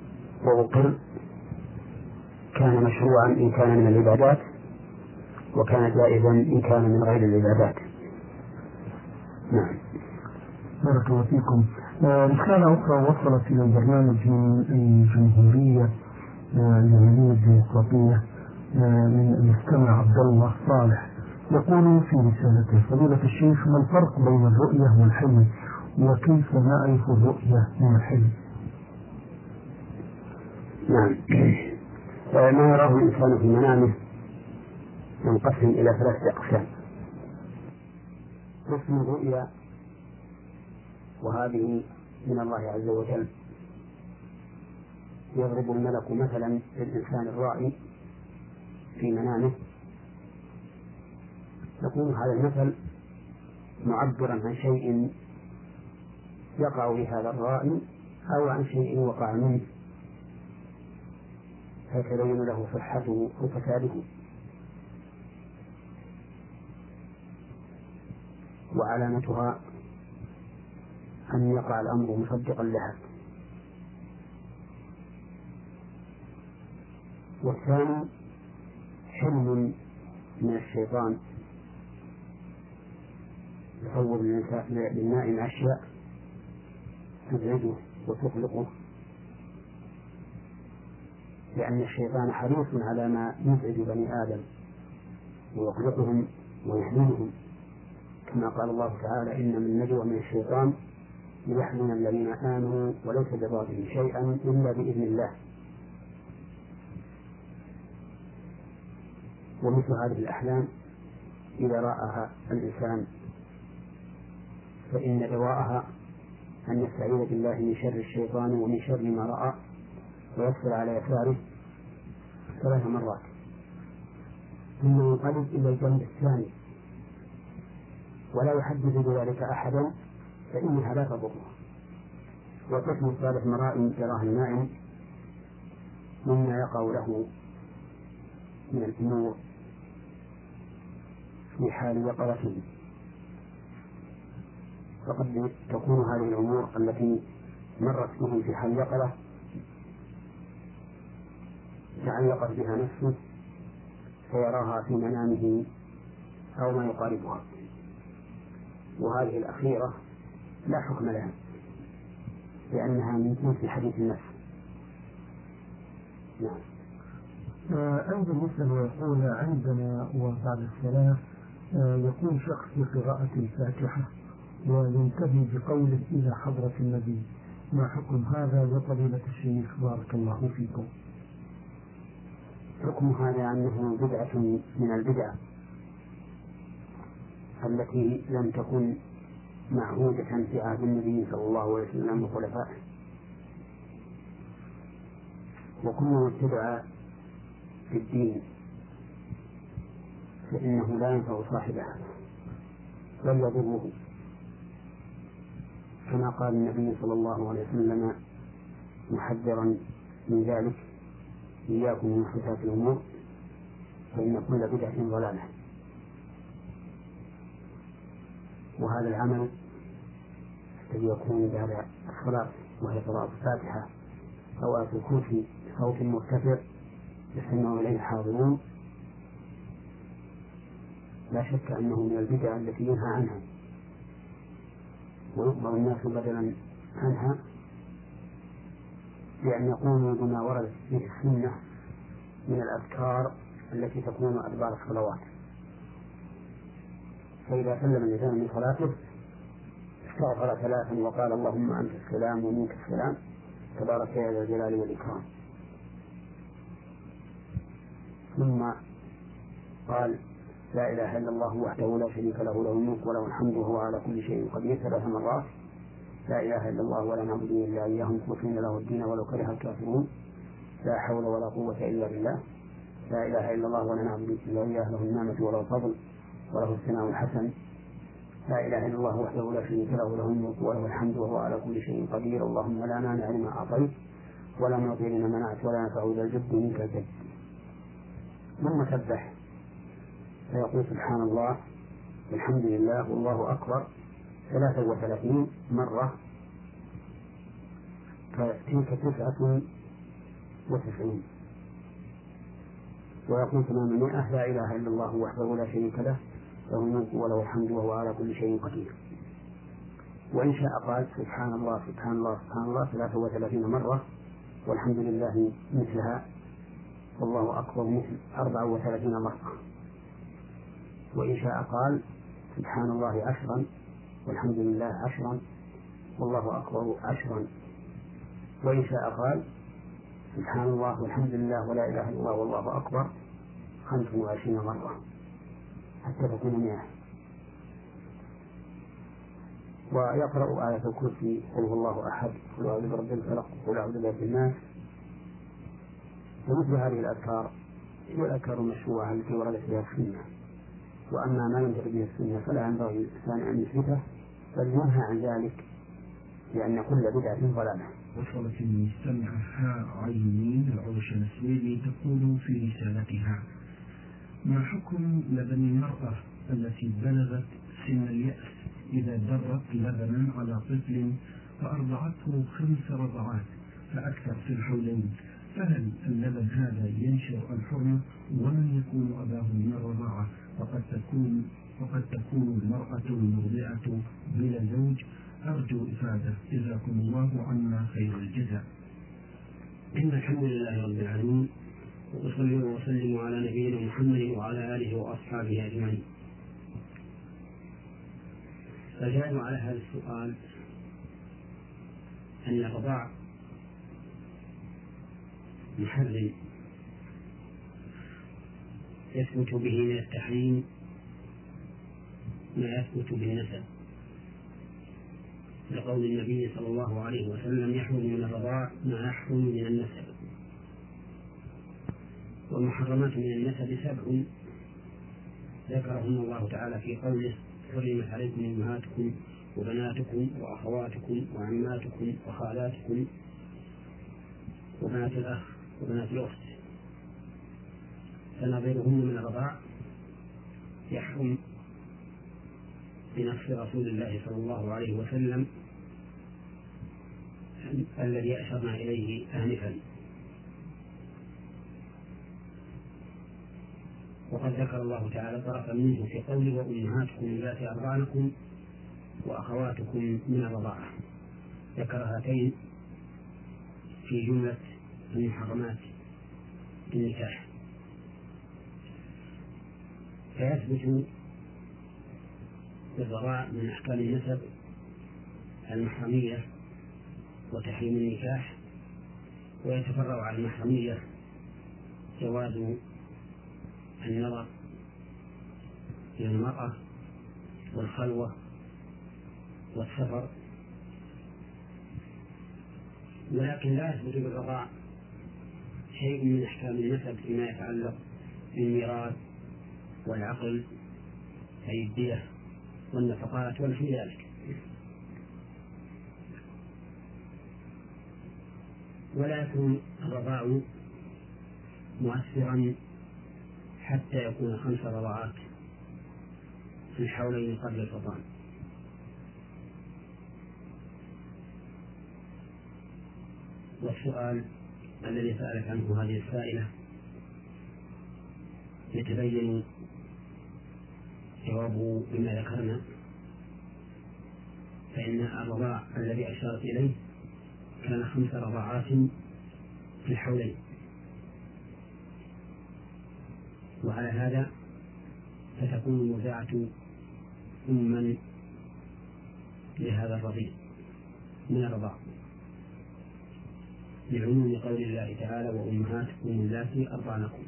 وأقر كان مشروعا إن كان من العبادات. وكان جائزا إن كان من غير العبادات نعم. بارك الله فيكم. آه، رسالة أخرى وصلت إلى البرنامج من الجمهورية آه، اليمنية الديمقراطية آه، من المستمع عبد الله صالح. يقول في رسالته فضيلة الشيخ ما الفرق بين الرؤية والحلم؟ وكيف نعرف الرؤية من الحلم؟ نعم. ما يراه الإنسان في منامه؟ ينقسم إلى ثلاثة أقسام. قسم الرؤيا وهذه من الله عز وجل. يضرب الملك مثلا للإنسان الرائي في منامه. يكون هذا المثل معبرا عن شيء يقع بهذا الرائي أو عن شيء وقع منه. فيتبين له صحته أو فساده. وعلامتها أن يقع الأمر مصدقا لها. والثاني حلم من الشيطان. يصور للنائم أشياء تزعجه وتقلقه لأن الشيطان حريص على ما يزعج بني آدم ويقلقهم ويحزنهم كما قال الله تعالى إن من النجوى من الشيطان ليحزن الذين آمنوا وليس بضارهم شيئا إلا بإذن الله. ومثل هذه الأحلام إذا رآها الإنسان فإن دواءها أن يستعيذ بالله من شر الشيطان ومن شر ما رأى ويغسل على يساره ثلاث مرات. ثم ينقلب إلى الجنب الثاني. ولا يحدث بذلك أحدا فإنها لا تضره والقسم الثالث مرائم يراها النائم مما يقع له من الأمور في حال يقظته فقد تكون هذه الأمور التي مرت به في حال يقظة تعلقت بها نفسه فيراها في منامه أو ما يقاربها. وهذه الأخيرة لا حكم لها لأنها من جنس حديث النفس. نعم. أيضا يسأل ويقول عندنا وبعد الصلاة آه، يكون شخص في قراءة الفاتحة وينتهي بقوله إلى حضرة النبي ما حكم هذا يا فضيلة الشيخ؟ بارك الله فيكم. حكم هذا أنه بدعة من البدع. التي لم تكن معهودة في عهد النبي صلى الله عليه وسلم وخلفائه. وكل ما ابتدع في الدين فإنه لا ينفع صاحبه بل يضره. كما قال النبي صلى الله عليه وسلم محذرا من ذلك إياكم من محدثات الأمور فإن كل بدعة ضلالة. وهذا العمل الذي يكون بعد الصلاة وهي قراءة الفاتحة أو آية الكرسي بصوت مرتفع يستمع إليه الحاضرون لا شك أنه من البدع التي ينهى عنها ويؤمر الناس بدلا عنها بأن يقوموا بما ورد في السنة من الأذكار التي تكون أدبار الصلوات. فإذا سلم الإنسان من صلاته استغفر ثلاثا وقال اللهم أنت السلام ومنك السلام تبارك يا ذا الجلال والإكرام. ثم قال لا إله إلا الله وحده لا شريك له له الملك وله الحمد وهو على كل شيء قدير. ثلاث مرات لا إله إلا الله ولا نعبد إلا إياه مخلصين له الدين ولو كره الكافرون. لا حول ولا قوة إلا بالله. لا إله إلا الله ولا نعبد إلا إياه له النعمة وله الفضل. وله الثناء الحسن. لا إله إلا الله وحده لا شريك له له الملك وله الحمد وهو على كل شيء قدير. اللهم لا مانع لما أعطيت ولا معطي لما منعت ولا ينفع ذا الجد منك الجد. ثم سبح. فيقول سبحان الله والحمد لله والله أكبر. ثلاثة وثلاثين مرة. فتلك تسعة وتسعين. ويقول ثمانمائة لا إله إلا الله وحده لا شريك له. له الملك وله الحمد وهو على كل شيء قدير. وإن شاء قال سبحان الله سبحان الله سبحان الله ثلاثة وثلاثين مرة والحمد لله مثلها والله أكبر مثل أربع وثلاثين مرة. وإن شاء قال سبحان الله عشرا والحمد لله عشرا والله أكبر عشرا. وإن شاء قال سبحان الله والحمد لله ولا إله إلا الله والله أكبر خمس وعشرين مرة. حتى تكون مئة ويقرأ آية الكرسي قل هو الله أحد قل أعوذ برب الفلق قل أعوذ برب الناس. ومثل هذه الأذكار هي الأذكار المشروعة التي وردت بها السنة. وأما ما ترد به السنة فلا ينبغي للإنسان أن يثبته بل ينهى عن ذلك لأن كل بدعة ضلالة. وصلت المستمعة عينين العرش السويدي تقول في رسالتها ما حكم لبن المرأة التي بلغت سن اليأس إذا درت لبنا على طفل فأرضعته خمس رضعات فأكثر في الحولين؟ فهل اللبن هذا ينشر الحرمة ومن يكون أباه من الرضاعة؟ وقد تكون وقد تكون المرأة المرضعة بلا زوج؟ أرجو إفادة. جزاكم الله عنا خير الجزاء. إن الحمد لله رب العالمين وأصلي وأسلم على نبينا محمد وعلى آله وأصحابه أجمعين. فجاءوا على هذا السؤال أن الرضاع محرم. يثبت به من التحريم ما يثبت بالنسب. لقول النبي صلى الله عليه وسلم يحرم من الرضاع ما يحرم من النسب. والمحرمات من النسب سبع ذكرهن الله تعالى في قوله حرمت عليكم أمهاتكم وبناتكم وأخواتكم وعماتكم وخالاتكم وبنات الأخ وبنات الأخت. فنظيرهن من الرضاع يحرم بنص رسول الله صلى الله عليه وسلم الذي أشرنا إليه آنفا. وقد ذكر الله تعالى طرفا منه في قوله وأمهاتكم اللاتي أرضعنكم وأخواتكم من الرضاعة. ذكر هاتين في جملة المحرمات النكاح فيثبت بالرضاع من أحكام النسب المحرمية وتحريم النكاح ويتفرع على المحرمية جواز النظر إلى المرأة والخلوة والسفر. ولكن لا يثبت بالرضاع شيء من أحكام النسب فيما يتعلق بالميراث والعقل أي الدية والنفقات ونحو ذلك. ولا يكون الرضاع مؤثرا حتى يكون خمس رضاعات في الحولين قبل الفطام. والسؤال الذي سألت عنه هذه السائلة يتبين جوابه بما ذكرنا فإن الرضاع الذي أشارت إليه كان خمس رضاعات في الحولين. وعلى هذا فتكون المرضعة أما لهذا الرضيع من الرضاع. لعموم قول الله تعالى وأمهاتكم اللاتي أرضعنكم.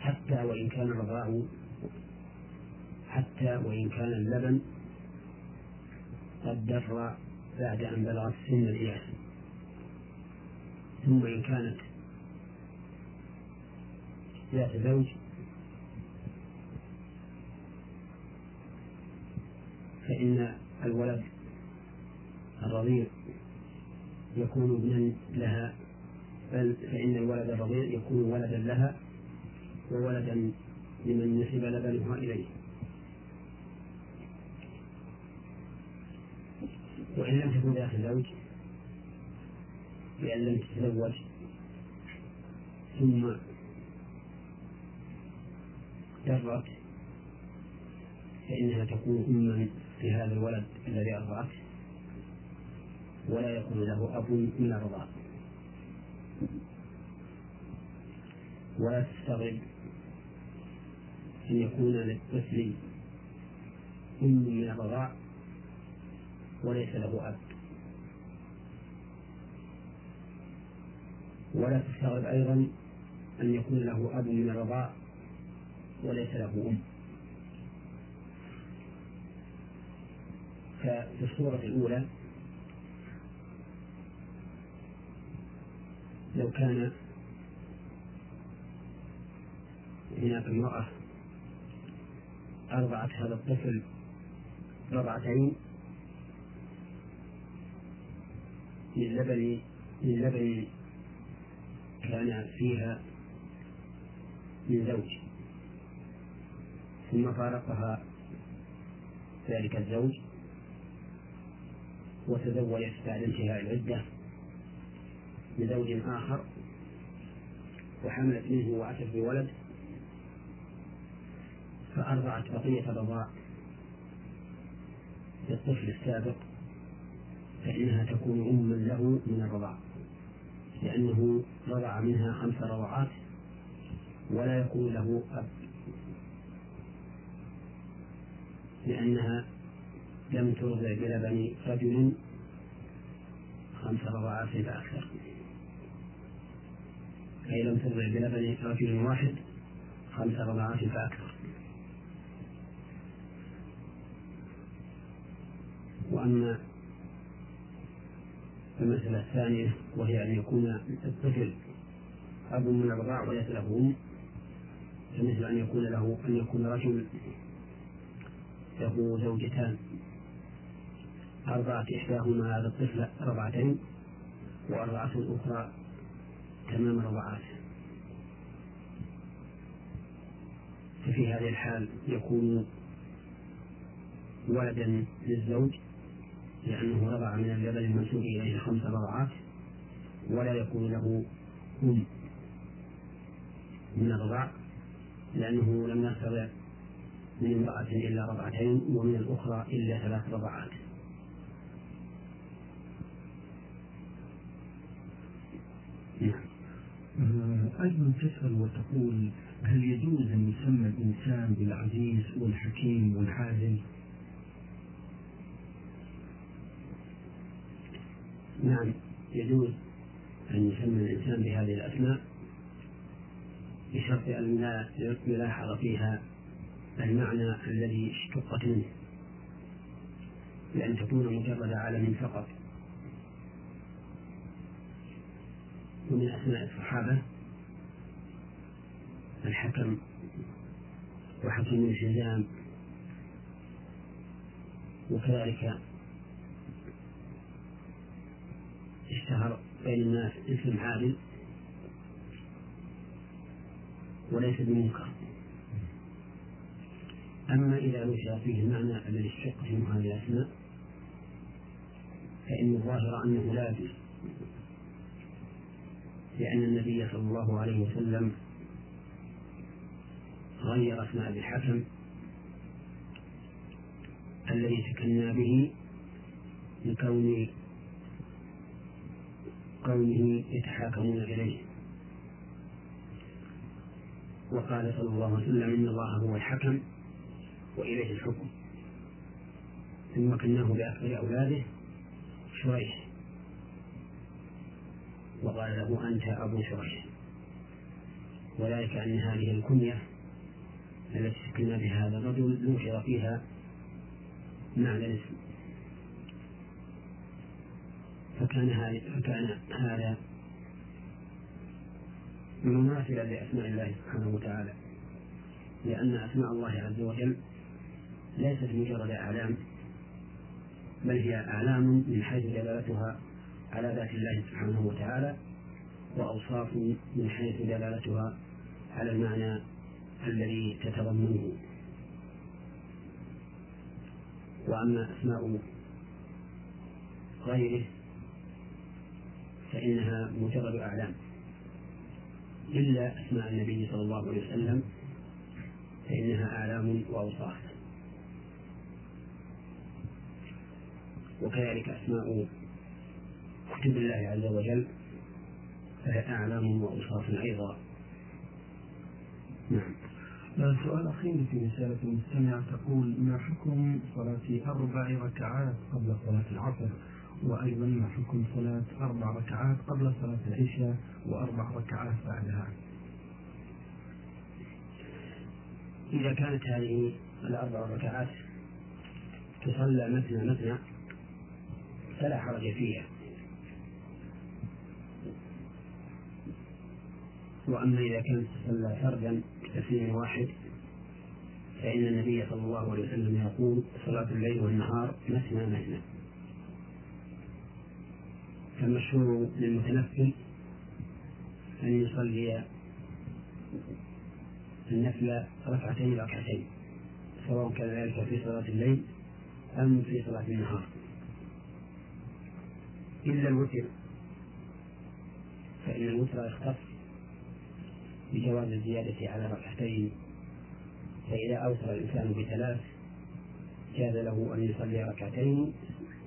حتى وإن كان الرضاع حتى وإن كان اللبن قد در بعد أن بلغت سن الإياس. ثم إن كانت ذات زوج. فإن الولد الرضيع يكون ابنا لها بل فإن الولد الرضيع يكون ولدا لها وولدا لمن نسب لبنها إليه. وإن لم تكن ذات زوج بأن لم تتزوج ثم درت فإنها تكون أما لهذا الولد الذي أرضعته ولا يكون له أب من الرضاعة ولا تستغرب أن يكون للطفل أم من الرضاع وليس له أب. ولا تستغرب أيضا أن يكون له أب من الرضاع وليس له أم. ففي الصورة الأولى لو كان هناك امرأة أرضعت هذا الطفل رضعتين من لبن من لبن كان فيها من زوج. ثم فارقها ذلك الزوج وتزوجت بعد انتهاء العدة بزوج آخر وحملت منه وأتت بولد فأرضعت بقية الرضاع للطفل السابق فإنها تكون أما له من الرضاع لأنه رضع منها خمس رضعات ولا يكون له أب. لأنها لم ترضع بلبن رجل خمس رضعات فأكثر أي لم ترضع بلبن رجل واحد خمس رضعات فأكثر وأما المسألة الثانية وهي أن يكون الطفل أب من الرضاع وليس له أم فمثل أن يكون له أن يكون رجل له زوجتان. أرضعت إحداهما هذا الطفل رضعتين وأرضعته الأخرى تمام رضعاته ففي هذه الحال يكون ولدا للزوج لأنه رضع من اللبن المنسوب إليه خمس رضعات ولا يكون له أم من الرضاع لأنه لم يستطع من امرأة إلا رضعتين ومن الأخرى إلا ثلاث رضعات نعم. أيضا تسأل وتقول هل يجوز أن يسمى الإنسان بالعزيز والحكيم والعادل؟ نعم يجوز أن يسمى الإنسان بهذه الأسماء بشرط أن لا يلاحظ فيها. المعنى الذي اشتقت منه بأن تكون مجرد عالم فقط. ومن أسماء الصحابة الحكم وحكيم الحزام وكذلك اشتهر بين الناس اسم عادل وليس بمنكر. أما إذا نشر فيه المعنى الذي اشتق منه هذه الأسماء فإن الظاهر أنه لا يجوز. لأن النبي صلى الله عليه وسلم غير اسم أبي الحكم الذي تكنى به لكون قومه يتحاكمون إليه. وقال صلى الله عليه وسلم إن الله هو الحكم. وإليه الحكم. ثم كناه بأكبر أولاده شريح. وقال له أنت أبو شريح. وذلك أن هذه الكنية التي سكن بها هذا الرجل ذكر فيها معنى الاسم فكان فكان هذا مماثلا لأسماء الله سبحانه وتعالى. لأن أسماء الله عز وجل ليست مجرد أعلام بل هي أعلام من حيث دلالتها على ذات الله سبحانه وتعالى وأوصاف من حيث دلالتها على المعنى الذي تتضمنه. وأما أسماء غيره فإنها مجرد أعلام. إلا أسماء النبي صلى الله عليه وسلم فإنها أعلام وأوصاف. وكذلك أسماء كتب الله عز وجل فهي أعلام وأوصاف أيضا. نعم. سؤال أخير في رسالة المستمع تقول ما حكم صلاة أربع ركعات قبل صلاة العصر؟ وأيضا ما حكم صلاة أربع ركعات قبل صلاة العشاء وأربع ركعات بعدها؟ إذا كانت هذه الأربع ركعات تصلى مثنى مثنى فلا حرج فيها. وأما إذا كانت تصلى فردا بتسليم واحد فإن النبي صلى الله عليه وسلم يقول صلاة الليل والنهار مثنى مثنى. فالمشهور للمتنفل أن يصلي النفل ركعتين ركعتين سواء كان ذلك في صلاة الليل أم في صلاة النهار. إلا الوتر فإن الوتر يختص بجواز الزيادة على ركعتين فإذا أوصل الإنسان بثلاث جاز له أن يصلي ركعتين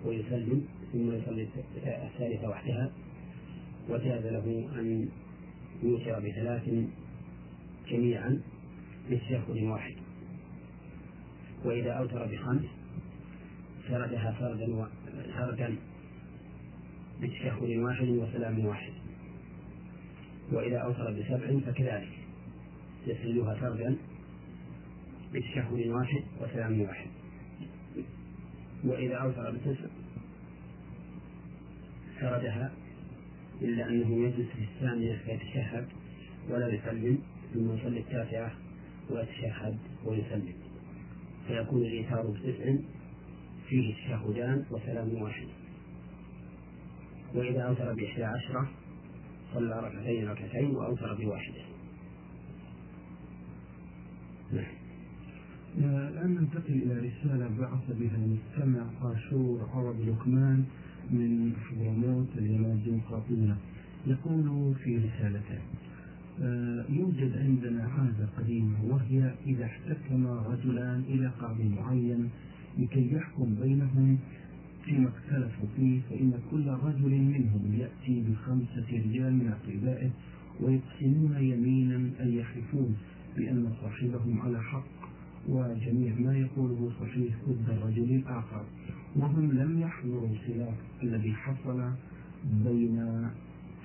ويسلم ثم يصلي الثالثة وحدها وجاز له أن يوتر بثلاث جميعا بتشهد واحد وإذا أوتر بخمس سردها فردا. فردا بتشهد واحد وسلام واحد. وإذا أوتر بسبع فكذلك. يسلها فردا بتشهد واحد وسلام واحد. وإذا أوتر بتسع سردها إلا أنه يجلس في الثانية فيتشهد ولا يسلم ثم يصلي التاسعة ويتشهد ويسلم. فيكون الإيثار بتسع فيه تشهدان وسلام واحد. وإذا أوتر بإحدى عشرة صلى ركعتين ركعتين وأوتر بواحدة. نعم. الآن ننتقل إلى رسالة بعث بها المستمع قاشور عرب لقمان من حضرموت اليمن الديمقراطية يقول في رسالته آه، يوجد عندنا عادة قديمة وهي إذا احتكم رجلان إلى قاضي معين لكي يحكم بينهم فيما اختلفوا فيه فإن كل رجل منهم يأتي بخمسة رجال من أقربائه ويقسمون يمينا أن يحلفون بأن صاحبهم على حق وجميع ما يقوله صحيح ضد الرجل الآخر. وهم لم يحضروا الخلاف الذي حصل بين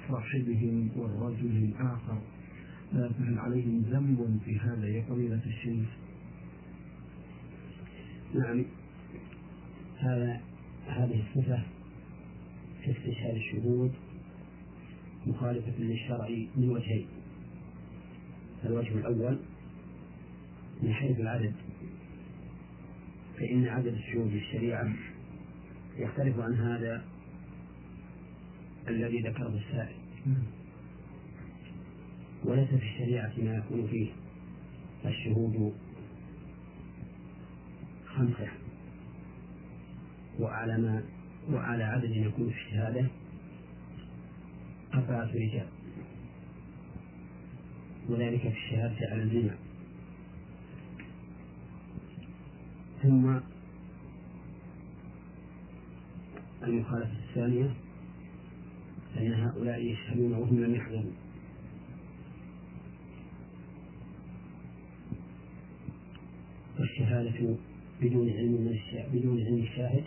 صاحبهم والرجل الآخر. فهل عليهم ذنب في هذا يا فضيلة الشيخ؟ نعم. هذا هذه الصفة في استشهاد الشهود مخالفة للشرع من وجهين. الوجه الأول من حيث العدد فإن عدد الشهود في الشريعة يختلف عن هذا الذي ذكره السائل. وليس في الشريعة ما يكون فيه الشهود خمسة. وعلى ما وعلى عدد يكون في الشهادة أربعة رجال. وذلك في الشهادة على الزنا ثم المخالفة الثانية أن هؤلاء يشهدون وهم لم يحضروا. والشهادة بدون علم من بدون علم الشاهد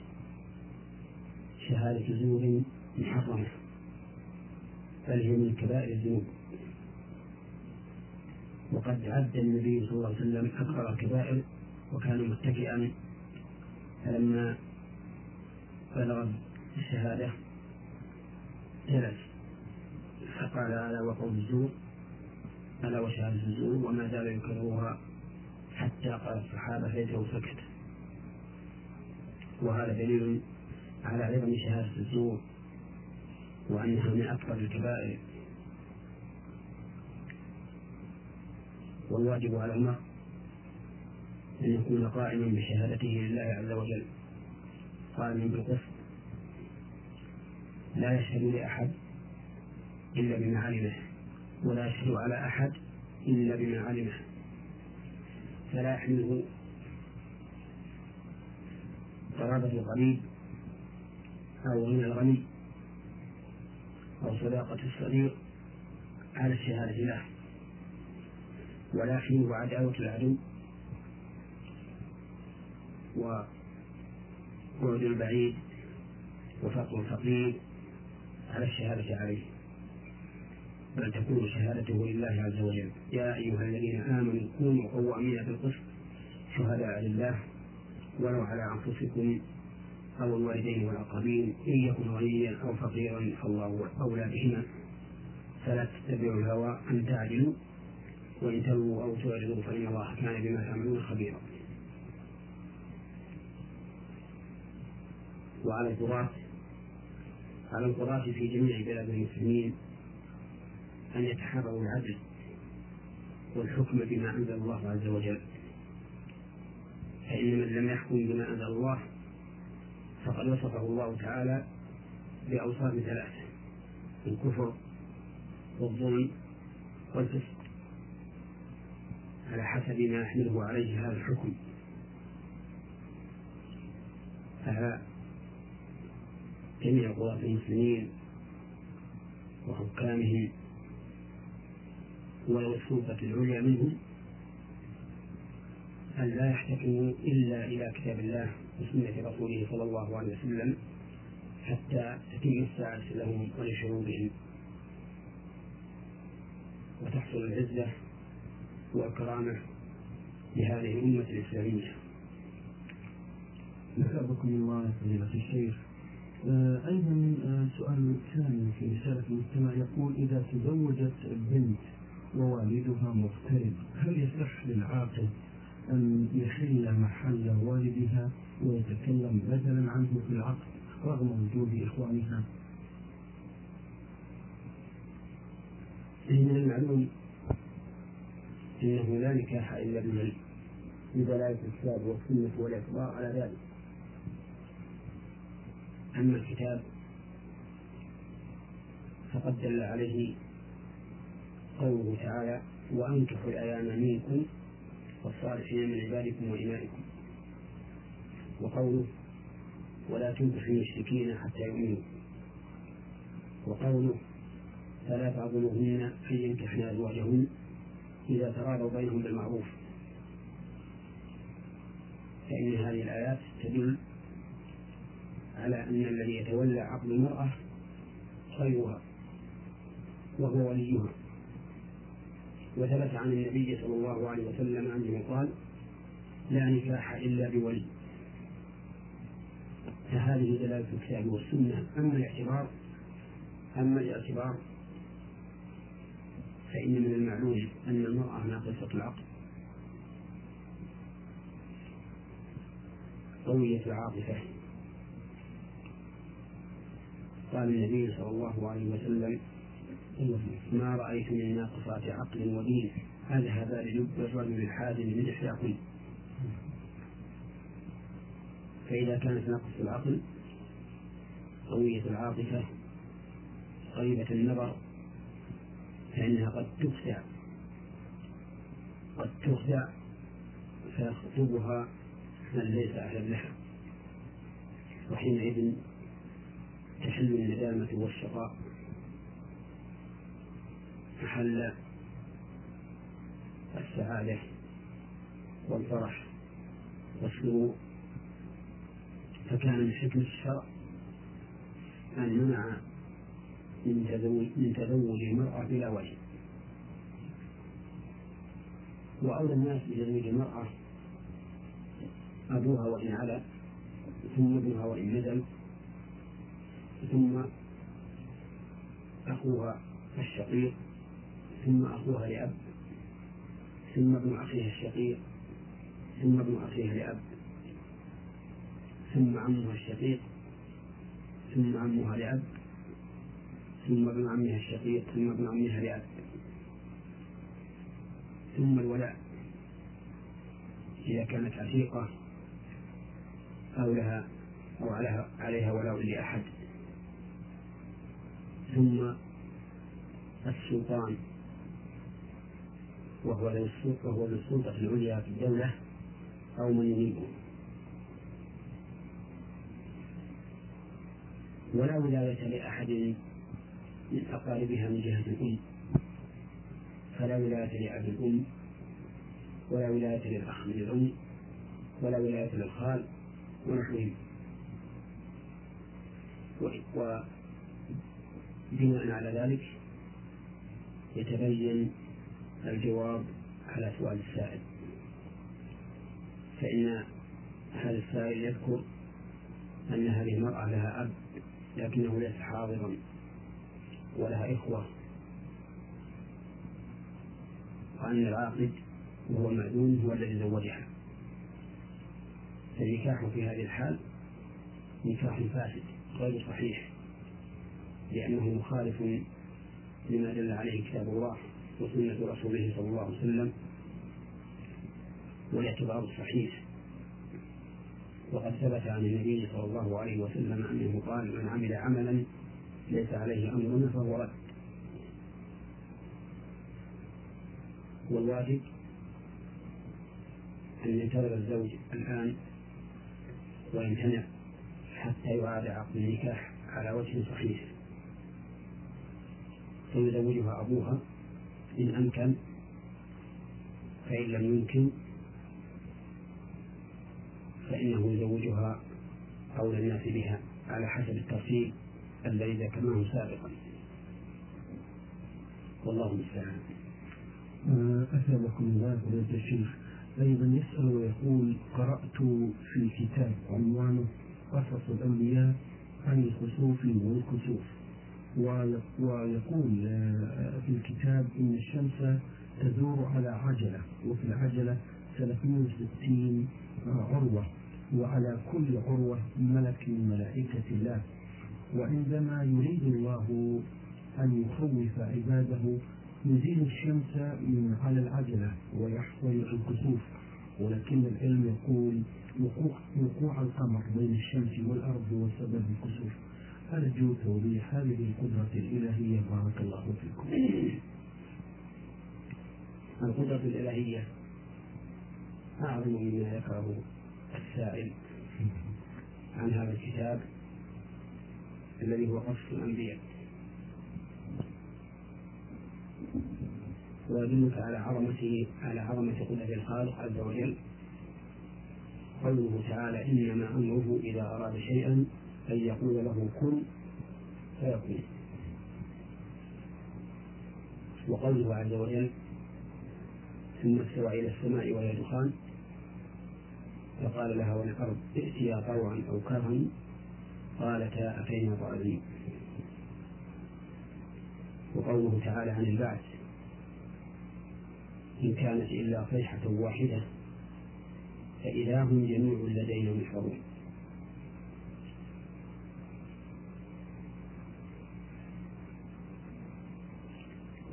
شهادة زور محرمة بل هي من كبائر الذنوب. وقد عد النبي صلى الله عليه وسلم أكبر الكبائر وكان متكئا. فلما بلغ الشهادة جلس. فقال ألا وقول الزور. ألا وشهادة الزور وما زال يكررها حتى قال الصحابة ليته سكت وهذا دليل على عظم شهادة الزور وأنها من أكبر الكبائر. والواجب على المرء أن يكون قائما بشهادته لله عز وجل قائما بالقسط. لا يشهد لأحد إلا بما علمه ولا يشهد على أحد إلا بما علمه. فلا يحمله قرابة القريب أو غنى الغني أو صداقة الصديق على الشهادة له. ولا يحمله عداوة العدو وبعد البعيد وفقر الفقير على الشهادة عليه. بل تكون شهادته لله عز وجل. يا أيها الذين آمنوا كونوا قوامين بالقسط شهداء لله ولو على أنفسكم أو الوالدين والأقربين إن يكن غنيا أو فقيرا فالله أولى بهما. فلا تتبعوا الهوى أن تعدلوا وإن تلووا أو تعرضوا فإن الله كان بما تعملون خبيرا. وعلى القضاة على القضاة في جميع بلاد المسلمين أن يتحروا العدل والحكم بما أنزل الله عز وجل. فإن من لم يحكم بما أنزل الله فقد وصفه الله تعالى بأوصاف ثلاثة الكفر والظلم والفسق. على حسب ما يحمله عليه هذا الحكم. فعلى جميع قضاة المسلمين وحكامهم ولو السلطة العليا منهم أن لا يحتكموا إلا إلى كتاب الله وسنة رسوله صلى الله عليه وسلم حتى تتم الساعة لهم ولشعوبهم وتحصل العزة والكرامة لهذه الأمة الإسلامية. نسألكم الله فضيلة الشيخ. آه أيضا آه سؤال ثاني في رسالة المجتمع يقول إذا تزوجت بنت ووالدها مغترب هل يصح للعاقل أن يحل محل والدها ويتكلم بدلا عنه في العقد رغم وجود إخوانها من المعلوم أنه لا نكاح إلا بالعلم بدلالة الكتاب والسنة والإخبار على ذلك. أما الكتاب فقد دل عليه قوله تعالى وأنكحوا الأيام منكم والصالحين من عبادكم وإمائكم. وقوله ولا تنكحوا المشركين حتى يؤمنوا. وقوله فلا تعظموهن أن ينكحن أزواجهن إذا تراضوا بينهم بالمعروف. فإن هذه الآيات تدل على أن الذي يتولى عقد المرأة خيرها وهو وليها. وثبت عن النبي صلى الله عليه وسلم أنه قال لا نكاح إلا بولي. فهذه دلالة الكتاب والسنة. أما الاعتبار أما الاعتبار فإن من المعلوم أن المرأة ناقصة العقل. قوية العاطفة. قال النبي صلى الله عليه وسلم ما رأيت من ناقصات عقل ودين أذهب للب الرجل الحازم من إحداكن فإذا كانت ناقصة العقل قوية العاطفة قريبة النظر فإنها قد تخدع. قد تخدع فيخطبها من ليس أهلا لها. وحينئذ تحل الندامة والشقاء. محل السعادة والفرح والسرور. فكان من حكمة الشرع أن منع من تزوج من تزوج المرأة بلا وجه. وأولى الناس بتزويج المرأة أبوها وإن علا ثم ابنها وإن نزل ثم أخوها الشقيق ثم أخوها لأب ثم ابن أخيها الشقيق ثم ابن أخيها لأب. ثم عمها الشقيق ثم عمها لأب ثم ابن عمها الشقيق ثم ابن عمها لأب ثم الولاء. إذا كانت عتيقة أو لها أو عليها ولاء لأحد. ثم السلطان وهو ذو السلطة العليا في الدولة أو من يمينه ولا ولاية لأحد من أقاربها من جهة الأم. فلا ولاية لأبي الأم ولا ولاية للأخ من الأم ولا ولاية للخال ونحوهم. وبناء على ذلك يتبين الجواب على سؤال السائل. فإن هذا السائل يذكر أن هذه المرأة لها أب. لكنه ليس حاضرا ولها إخوة. وأن العاقد وهو المأذون هو الذي زوجها. فالنكاح في هذه الحال نكاح فاسد غير صحيح لأنه مخالف لما دل عليه كتاب الله وسنة رسوله صلى الله عليه وسلم والاعتبار الصحيح وقد ثبت عن النبي صلى الله عليه وسلم أنه قال من عمل عملا ليس عليه أمرنا فهو رد. والواجب أن ينتظر الزوج الآن ويمتنع حتى يعاد عقد النكاح على وجه صحيح. فيزوجها أبوها إن أمكن فإن لم يمكن فإنه يزوجها أولى الناس بها على حسب الترتيب الذي ذكرناه سابقا. والله المستعان. أثابكم الله فضيلة الشيخ. أيضا يسأل ويقول قرأت في كتاب عنوانه قصص الأولياء عن الخسوف والكسوف. ويقول آه، في الكتاب إن الشمس تدور على عجلة وفي العجلة 360 عروة وعلى كل عروة ملك من ملائكة الله. وعندما يريد الله أن يخوف عباده يزيل الشمس من على العجلة ويحصل الكسوف. ولكن العلم يقول وقوع, وقوع القمر بين الشمس والأرض هو سبب الكسوف. أرجو توضيح هذه القدرة الإلهية. بارك الله فيكم. القدرة الإلهية. أعظم مما ذكره السائل عن هذا الكتاب الذي هو قصص الأنبياء. ويدلك على عظمته على عظمة قدرة الخالق عز وجل. قوله تعالى إنما أمره إذا أراد شيئا أن يقول له كن فيكون. وقوله عز وجل ثم استوى إلى السماء وهي دخان. فقال لها وللأرض ائتيا طوعا أو كرها قالتا أتينا طائعين وقوله تعالى عن البعث إن كانت إلا صيحة واحدة فإذا هم جميع لدينا محضرون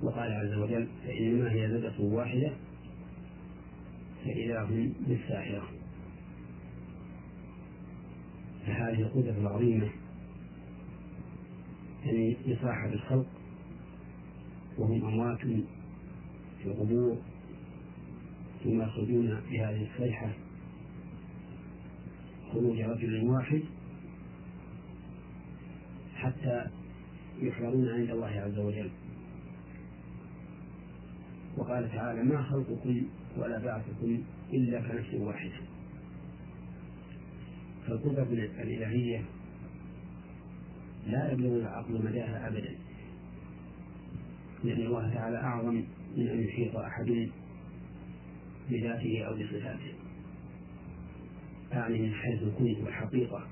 وقال عز وجل فإنما هي زبدة واحدة فإذا هم بالساحرة. فهذه القدرة العظيمة يعني يصاحب الخلق وهم أموات في القبور ثم يخرجون بهذه الصيحة خروج رجل واحد حتى يحضرون عند الله عز وجل. وقال تعالى ما خلقكم ولا بعثكم إلا كنفس واحدة. فالقدرة الإلهية لا يبلغ العقل مداها أبدا. لأن الله تعالى أعظم من أن يحيط أحد بذاته أو بصفاته. أعني من حيث الكون والحقيقة.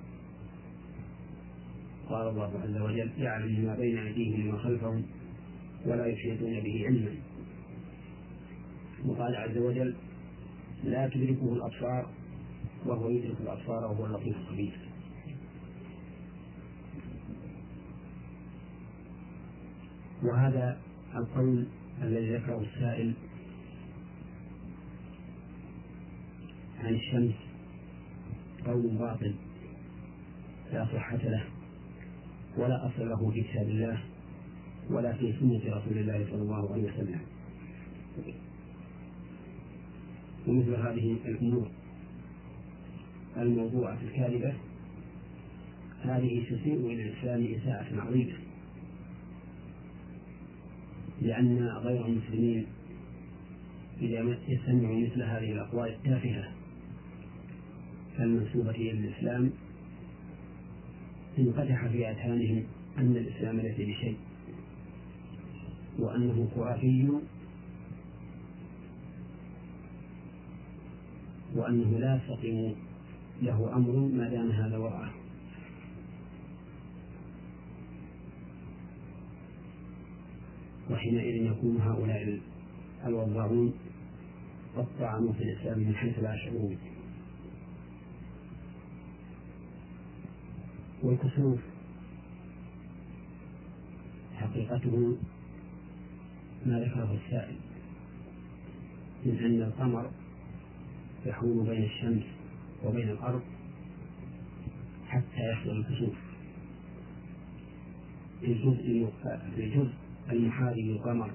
قال الله عز وجل يعلم ما بين أيديهم وما خلفهم ولا يحيطون به علما. وقال عز وجل لا تدركه الأبصار وهو يدرك الأبصار وهو اللطيف الخبير. وهذا القول الذي ذكره السائل عن الشمس قول باطل لا صحة له ولا أصل له في كتاب الله ولا في سنة رسول الله صلى الله عليه وسلم. ومثل هذه الأمور الموضوعة الكاذبة. هذه تسيء إلى الإسلام إساءة عظيمة. لأن غير المسلمين إذا يستمعوا مثل هذه الأقوال التافهة المنسوبة إلى الإسلام انقدح في أذهانهم أن الإسلام ليس بشيء وأنه خرافي وأنه لا يستقيم له أمر ما دام هذا وضعه وحينئذ يكون هؤلاء الوضاعون قد طعنوا في الإسلام من حيث لا يشعرون. والكسوف. حقيقته ما ذكره السائل من أن القمر يحول بين الشمس وبين الأرض حتى يحصل الكسوف في الجزء في الجزء المحاذي للقمر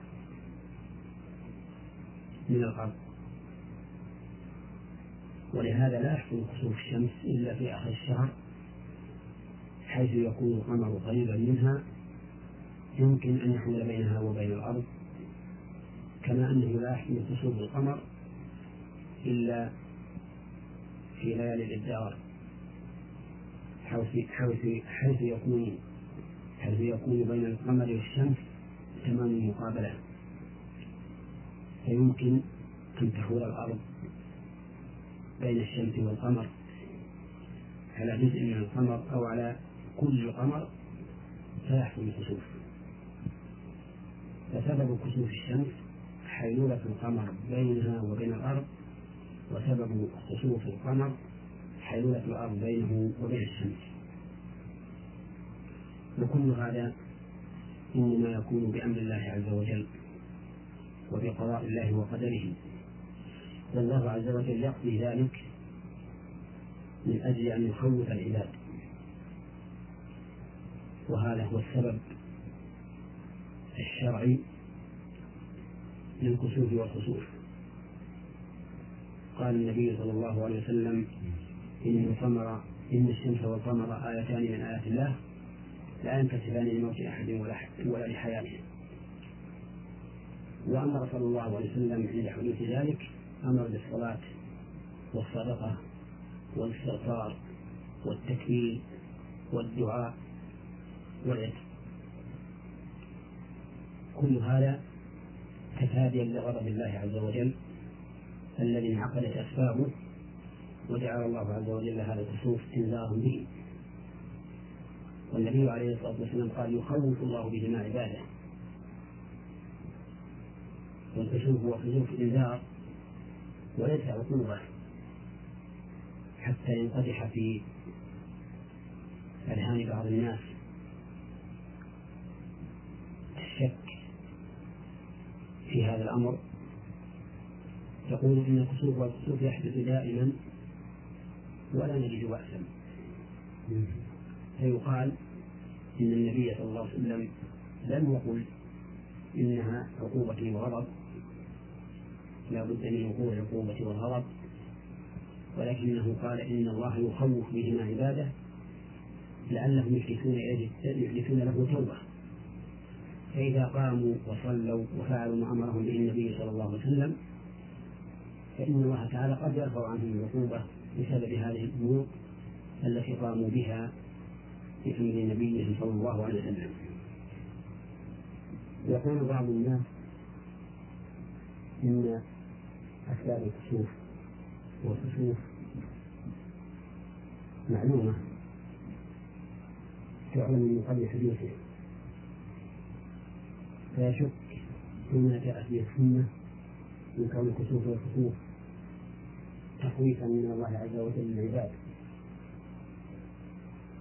من الأرض. ولهذا لا يحصل كسوف الشمس إلا في آخر الشهر حيث يكون القمر قريبا منها. يمكن أن يحول بينها وبين الأرض كما أنه لا يحصل كسوف القمر إلا في ليالي الإبدار. حيث حيث حيث يكون حيث يكون بين القمر والشمس تمام المقابلة. فيمكن أن تحول الأرض بين الشمس والقمر على جزء من القمر أو على كل القمر فيحصل الكسوف. فسبب كسوف الشمس حيلولة القمر بينها وبين الأرض وسبب خسوف القمر حيلولة الأرض بينه وبين الشمس. وكل هذا إنما يكون بأمر الله عز وجل وبقضاء الله وقدره. والله عز وجل يقضي ذلك من أجل أن يخوف العباد. وهذا هو السبب الشرعي للكسوف والخسوف. قال النبي صلى الله عليه وسلم إن القمر إن الشمس والقمر آيتان من آيات الله لا ينكسفان لموت أحد ولا ولا لحياته. وأمر صلى الله عليه وسلم عند حدوث ذلك أمر بالصلاة والصدقة والاستغفار والتكبير والدعاء والعتق. كل هذا تفاديا لغضب الله عز وجل الذي انعقدت أسبابه وجعل الله عز وجل هذا الكسوف إنذارا به. والنبي عليه الصلاة والسلام قال يخوف الله بهما عباده. والكسوف هو كسوف إنذار وليس عقوبة حتى ينقدح في أذهان بعض الناس الشك في هذا الأمر. يقول إن الكسوف والكسوف يحدث دائما ولا نجد بأسا. فيقال إن النبي صلى الله عليه وسلم لم يقل إنها عقوبة وغضب. لا بد من وقوع العقوبة والغضب. ولكنه قال إن الله يخوف بهما عباده لعلهم يحدثون يحدثون له توبة. فإذا قاموا وصلوا وفعلوا ما أمرهم به النبي صلى الله عليه وسلم فإن الله تعالى قد يرفع عنهم العقوبة بسبب هذه الأمور التي قاموا بها في أمر نبيه صلى الله عليه وسلم. يقول بعض الناس إن أسباب الكسوف والكسوف معلومة. تعلم من قبل حدوثه فيشك فيما جاءت به السنة من كون الكسوف والكسوف تخويفا من الله عز وجل للعباد.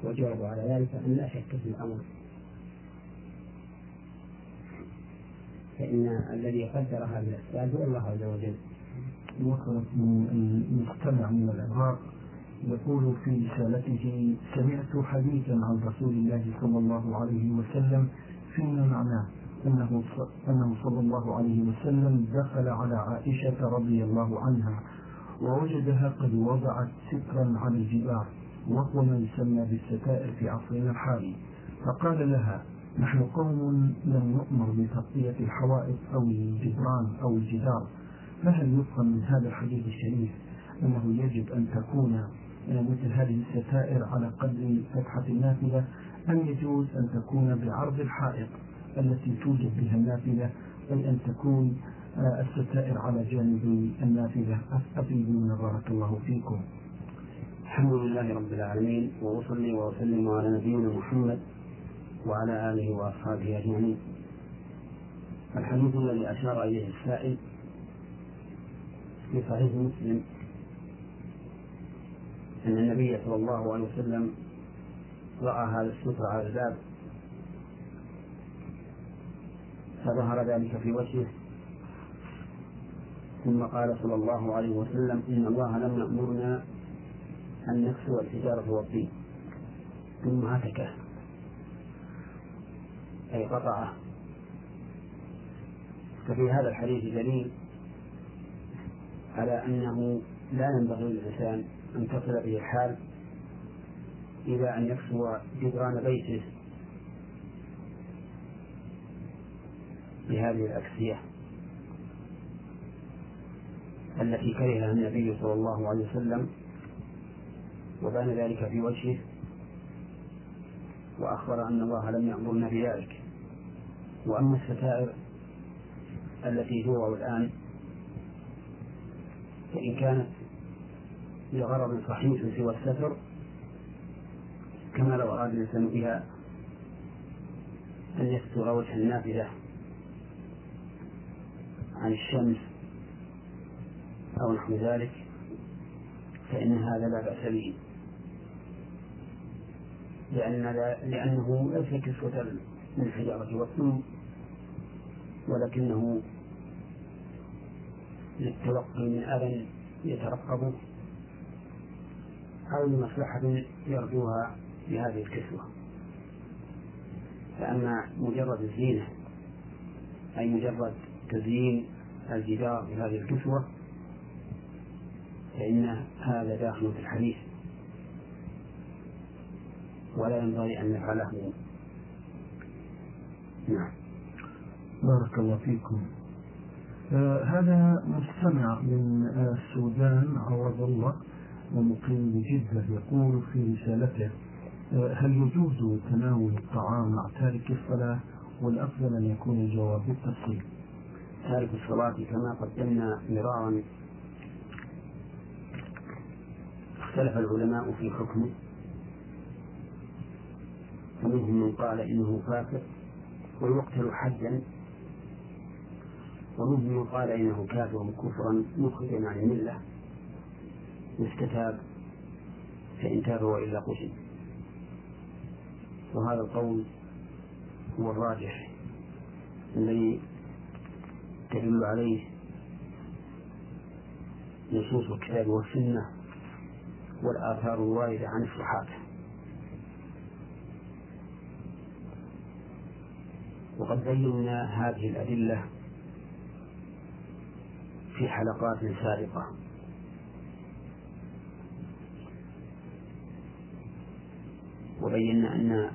والجواب على ذلك أن لا شك في الأمر. فإن الذي قدر هذه الأسباب هو الله عز وجل. وصلت من المستمع من العراق يقول في رسالته سمعت حديثا عن رسول الله صلى الله عليه وسلم فيما معناه. أنه أنه صلى الله عليه وسلم دخل على عائشة رضي الله عنها ووجدها قد وضعت سترا على الجدار وهو ما يسمى بالستائر في عصرنا الحالي. فقال لها نحن قوم لم نؤمر بتغطية الحوائط أو الجدران أو الجدار. فهل يفهم من هذا الحديث الشريف أنه يجب أن تكون مثل هذه الستائر على قدر فتحة النافذة أم يجوز أن تكون بعرض الحائط؟ التي توجد بها النافذة أي أن تكون الستائر على جانب النافذة. أفيدونا بارك الله فيكم. الحمد لله رب العالمين وأصلي وأسلم على نبينا محمد وعلى آله وأصحابه أجمعين. الحديث الذي أشار إليه السائل في صحيح مسلم أن النبي صلى الله عليه وسلم رأى هذا الستر على الباب. فظهر ذلك في وجهه. ثم قال صلى الله عليه وسلم إن الله لم يأمرنا أن نكسو الحجارة والطين. ثم هتكه أي قطعه ففي هذا الحديث دليل على أنه لا ينبغي للإنسان أن تصل به الحال إلى أن يكسو جدران بيته. بهذه الأكسية التي كرهها النبي صلى الله عليه وسلم وبان ذلك في وجهه وأخبر أن الله لم يأمرنا بذلك. وأما الستائر التي توضع الآن فإن كانت لغرض صحيح سوى الستر كما لو أراد الإنسان بها أن يستر وجه النافذة. عن الشمس أو نحو ذلك فإن هذا لا بأس به. لأن لأنه ليس كسوة من الحجارة والطين ولكنه للتوقي من أذى يترقبه أو لمصلحة يرجوها بهذه الكسوة. فأما مجرد الزينة أي مجرد تزيين الجدار بهذه الكسوة فإن هذا داخل في الحديث. ولا ينبغي أن نفعله. نعم. بارك الله فيكم. آه هذا مستمع من آه السودان عوض الله ومقيم بجدة يقول في رسالته آه هل يجوز تناول الطعام مع تارك الصلاة؟ والأفضل أن يكون الجواب بالتفصيل تارك الصلاة كما قدمنا مرارا. اختلف العلماء في حكمه. ومنهم من قال إنه فاسق ويقتل حدا ومنهم من قال إنه كافر كفرا مخرجا عن الملة. يستتاب فإن تاب وإلا قتل. وهذا القول هو الراجح الذي تدل عليه نصوص الكتاب والسنة والآثار الواردة عن الصحابة. وقد بينا هذه الأدلة في حلقات سابقة. وبينا أن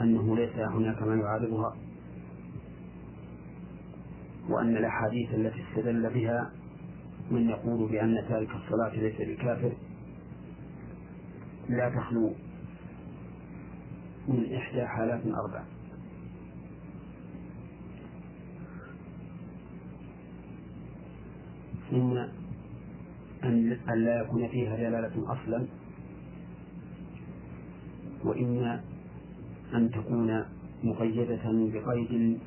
أنه ليس هناك ما يعارضها وأن الأحاديث التي استدل بها من يقول بأن تارك الصلاة ليس بكافر لا تخلو من إحدى حالات أربع. إما أن لا يكون فيها دلالة أصلا وإما أن تكون مقيدة بقيد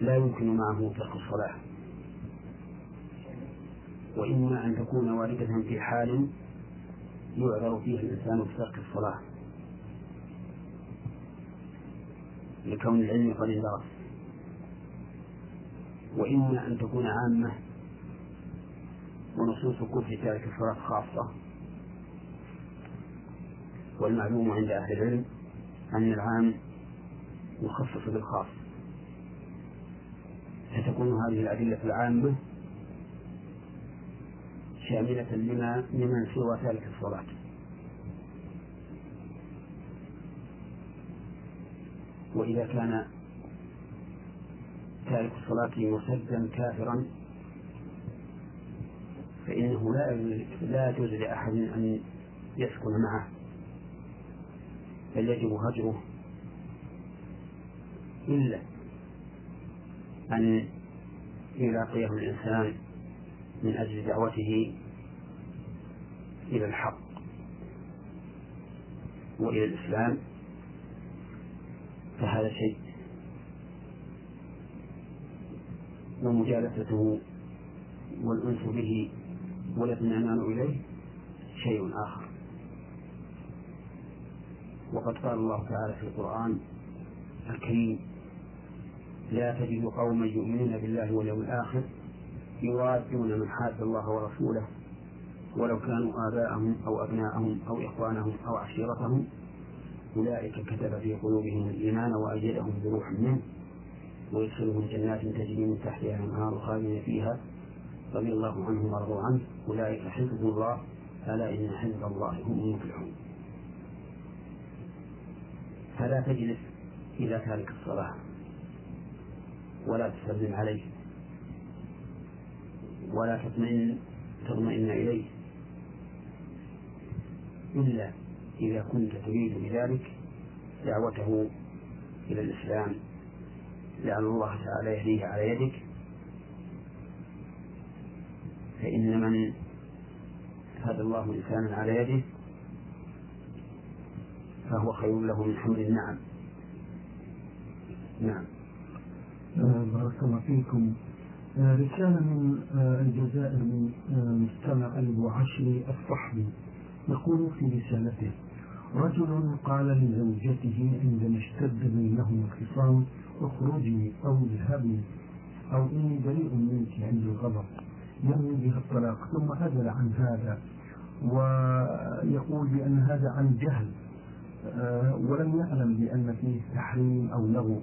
لا يمكن معه ترك الصلاة. وإما أن تكون واردة في حال يعذر فيه الإنسان بترك الصلاة. لكون العلم قد اندرس وإما أن تكون عامة ونصوص كفر تارك الصلاة خاصة. والمعلوم عند أهل العلم أن العام يخصص بالخاص. فتكون هذه الأدلة العامة شاملة لما لمن سوى تارك الصلاة. وإذا كان تارك الصلاة مرتدا كافرا فإنه لا لا يجوز لأحد أن يسكن معه بل يجب هجره إلا أن يلاقيه الإنسان من أجل دعوته إلى الحق وإلى الإسلام فهذا شيء ومجالسته والأنس به والاطمئنان إليه شيء آخر. وقد قال الله تعالى في القرآن الكريم لا تجد قوما يؤمنون بالله واليوم الآخر يوادون من حاد الله ورسوله ولو كانوا آباءهم أو أبناءهم أو إخوانهم أو عشيرتهم. أولئك كتب في قلوبهم الإيمان وأيدهم بروح منه. ويدخلهم جنات تجري من تحتها الأنهار خالدين فيها. رضي الله عنهم ورضوا عنه. أولئك حزب الله. ألا إن حزب الله هم المفلحون. فلا تجلس إلى تارك الصلاة. ولا تسلم عليه. ولا تطمئن تطمئن إليه. إلا إذا كنت تريد بذلك دعوته إلى الإسلام. لعل الله تعالى يهديه على يدك. فإن من هدى الله إنسانا على يده فهو خير له من حمل النعم. نعم. بارك الله فيكم. آه، رسالة من آه، الجزائر من مستمع أبو عشري الصحبي. يقول في رسالته رجل قال لزوجته عندما اشتد بينهم الخصام اخرجي أو اذهبي أو إني بريء منك عند الغضب ينوي بها الطلاق ثم هزل عن هذا ويقول بأن هذا عن جهل ولم يعلم بأن فيه تحريم أو لغو.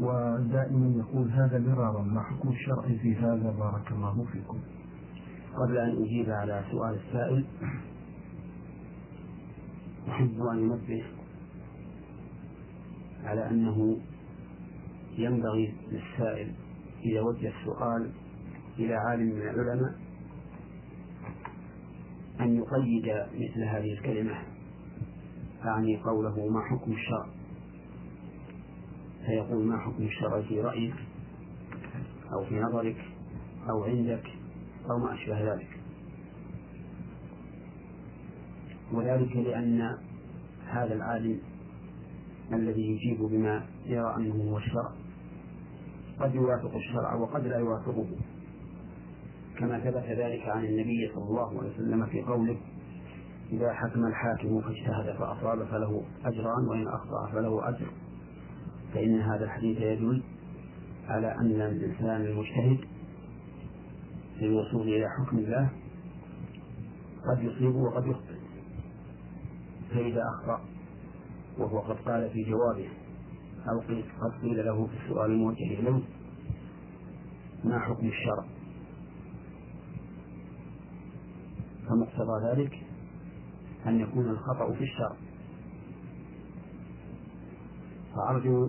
ودائما يقول هذا مرارا ما حكم الشرع في هذا بارك الله فيكم. قبل أن أجيب على سؤال السائل أحب أن ينبه على أنه ينبغي للسائل إذا وجه السؤال إلى عالم من العلماء أن يقيد مثل هذه الكلمة أعني قوله ما حكم الشرع. فيقول ما حكم الشرع في رأيك أو في نظرك أو عندك أو ما أشبه ذلك؟ وذلك لأن هذا العالم الذي يجيب بما يرى أنه هو الشرع قد يوافق الشرع وقد لا يوافقه كما ثبت ذلك عن النبي صلى الله عليه وسلم في قوله إذا حكم الحاكم فاجتهد فأصاب فله أجران وإن أخطأ فله أجر. فإن هذا الحديث يدل على أن الإنسان المجتهد في الوصول إلى حكم الله قد يصيب وقد يخطئ فإذا أخطأ وهو قد قال في جوابه أو قد قيل له في السؤال الموجه إليه ما حكم الشرع؟ فمقتضى ذلك أن يكون الخطأ في الشرع. فأرجو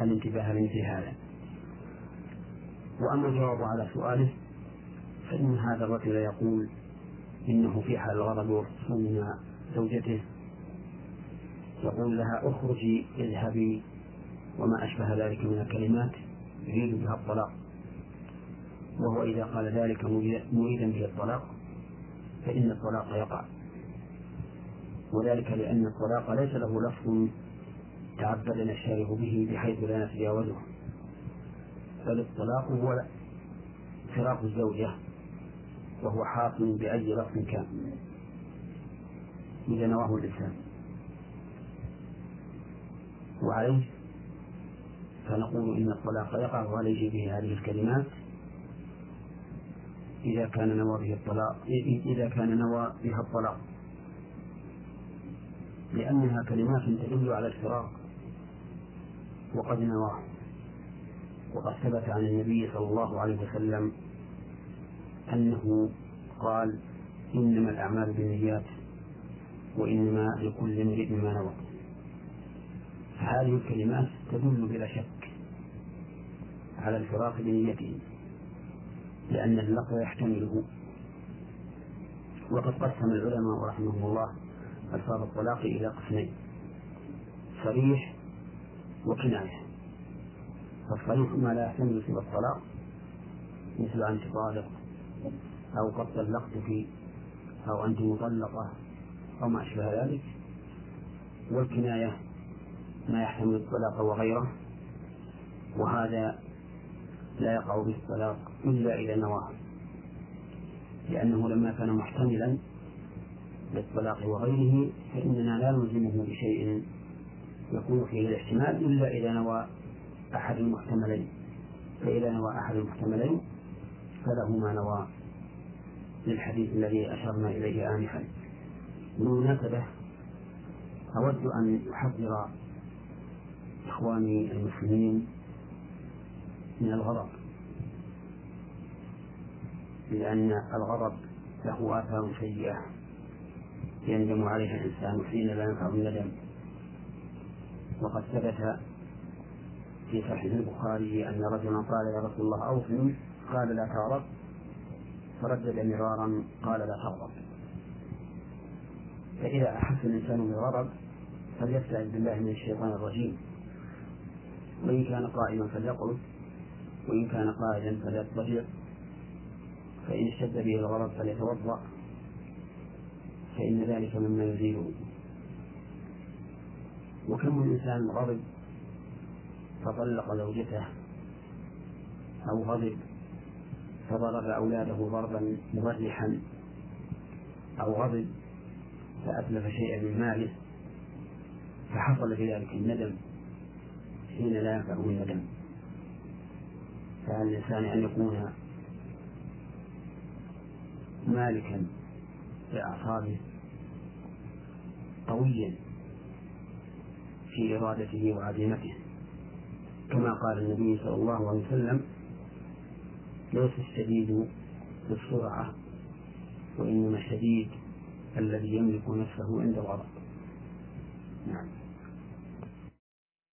الانتباه لمثل هذا. وأما الجواب على سؤاله فإن هذا الرجل يقول إنه في حال الغضب وخصوصا من زوجته يقول لها اخرجي اذهبي وما أشبه ذلك من الكلمات يريد بها الطلاق. وهو إذا قال ذلك مريدا به الطلاق فإن الطلاق يقع. وذلك لأن الطلاق ليس له لفظ تعبدنا الشارع به بحيث لا نتجاوزه. بل الطلاق هو فراق الزوجة وهو حاصل بأي لفظ كان إذا نواه الإنسان. وعليه فنقول إن الطلاق يقع عليه به هذه الكلمات. إذا كان نوى به الطلاق إذا كان نوى بها الطلاق. لأنها كلمات تدل على الفراق. وقد نواه وقد ثبت عن النبي صلى الله عليه وسلم أنه قال إنما الأعمال بالنيات وإنما لكل امرئ ما نوى. هذه الكلمات تدل بلا شك على الفراق بنيته لأن اللفظ يحتمله. وقد قسم العلماء رحمهم الله ألفاظ الطلاق إلى قسمين صريح وكناية فالصريح ما لا يحتمل سوى الطلاق مثل أنت طالق أو قد طلقتك أو أنت مطلقة أو ما أشبه ذلك. والكناية ما يحتمل الطلاق وغيره. وهذا لا يقع به الطلاق إلا إذا نواه لأنه لما كان محتملا للطلاق وغيره فإننا لا نلزمه بشيء يكون فيه الاحتمال إلا إذا نوى أحد المحتملين. فإذا نوى أحد المحتملين فله ما نوى للحديث الذي أشرنا إليه آنفا. بالمناسبة أود أن أحذر إخواني المسلمين من الغضب لأن الغضب له آثار سيئة يندم عليها الإنسان حين لا ينفع الندم وقد ثبت في صحيح البخاري أن رجلا قال يا رسول الله أوصني قال لا تغضب فردد مرارا قال لا تغضب فإذا أحس الإنسان بالغضب فليستعذ بالله من الشيطان الرجيم. وإن كان قائما فليقعد وإن كان قائدا فليضطجع فإن اشتد به الغضب فليتوضأ. فإن ذلك مما يزيله وكم من إنسان غضب فطلق زوجته أو غضب فضرب أولاده ضربا مبرحا أو غضب فأتلف شيئا من ماله فحصل في ذلك الندم حين لا ينفع الندم. فعلى الإنسان أن يكون مالكا لأعصابه قويا في إرادته وعزيمته. كما قال النبي صلى الله عليه وسلم ليس الشديد بالسرعة وإنما الشديد الذي يملك نفسه عند الغضب. نعم.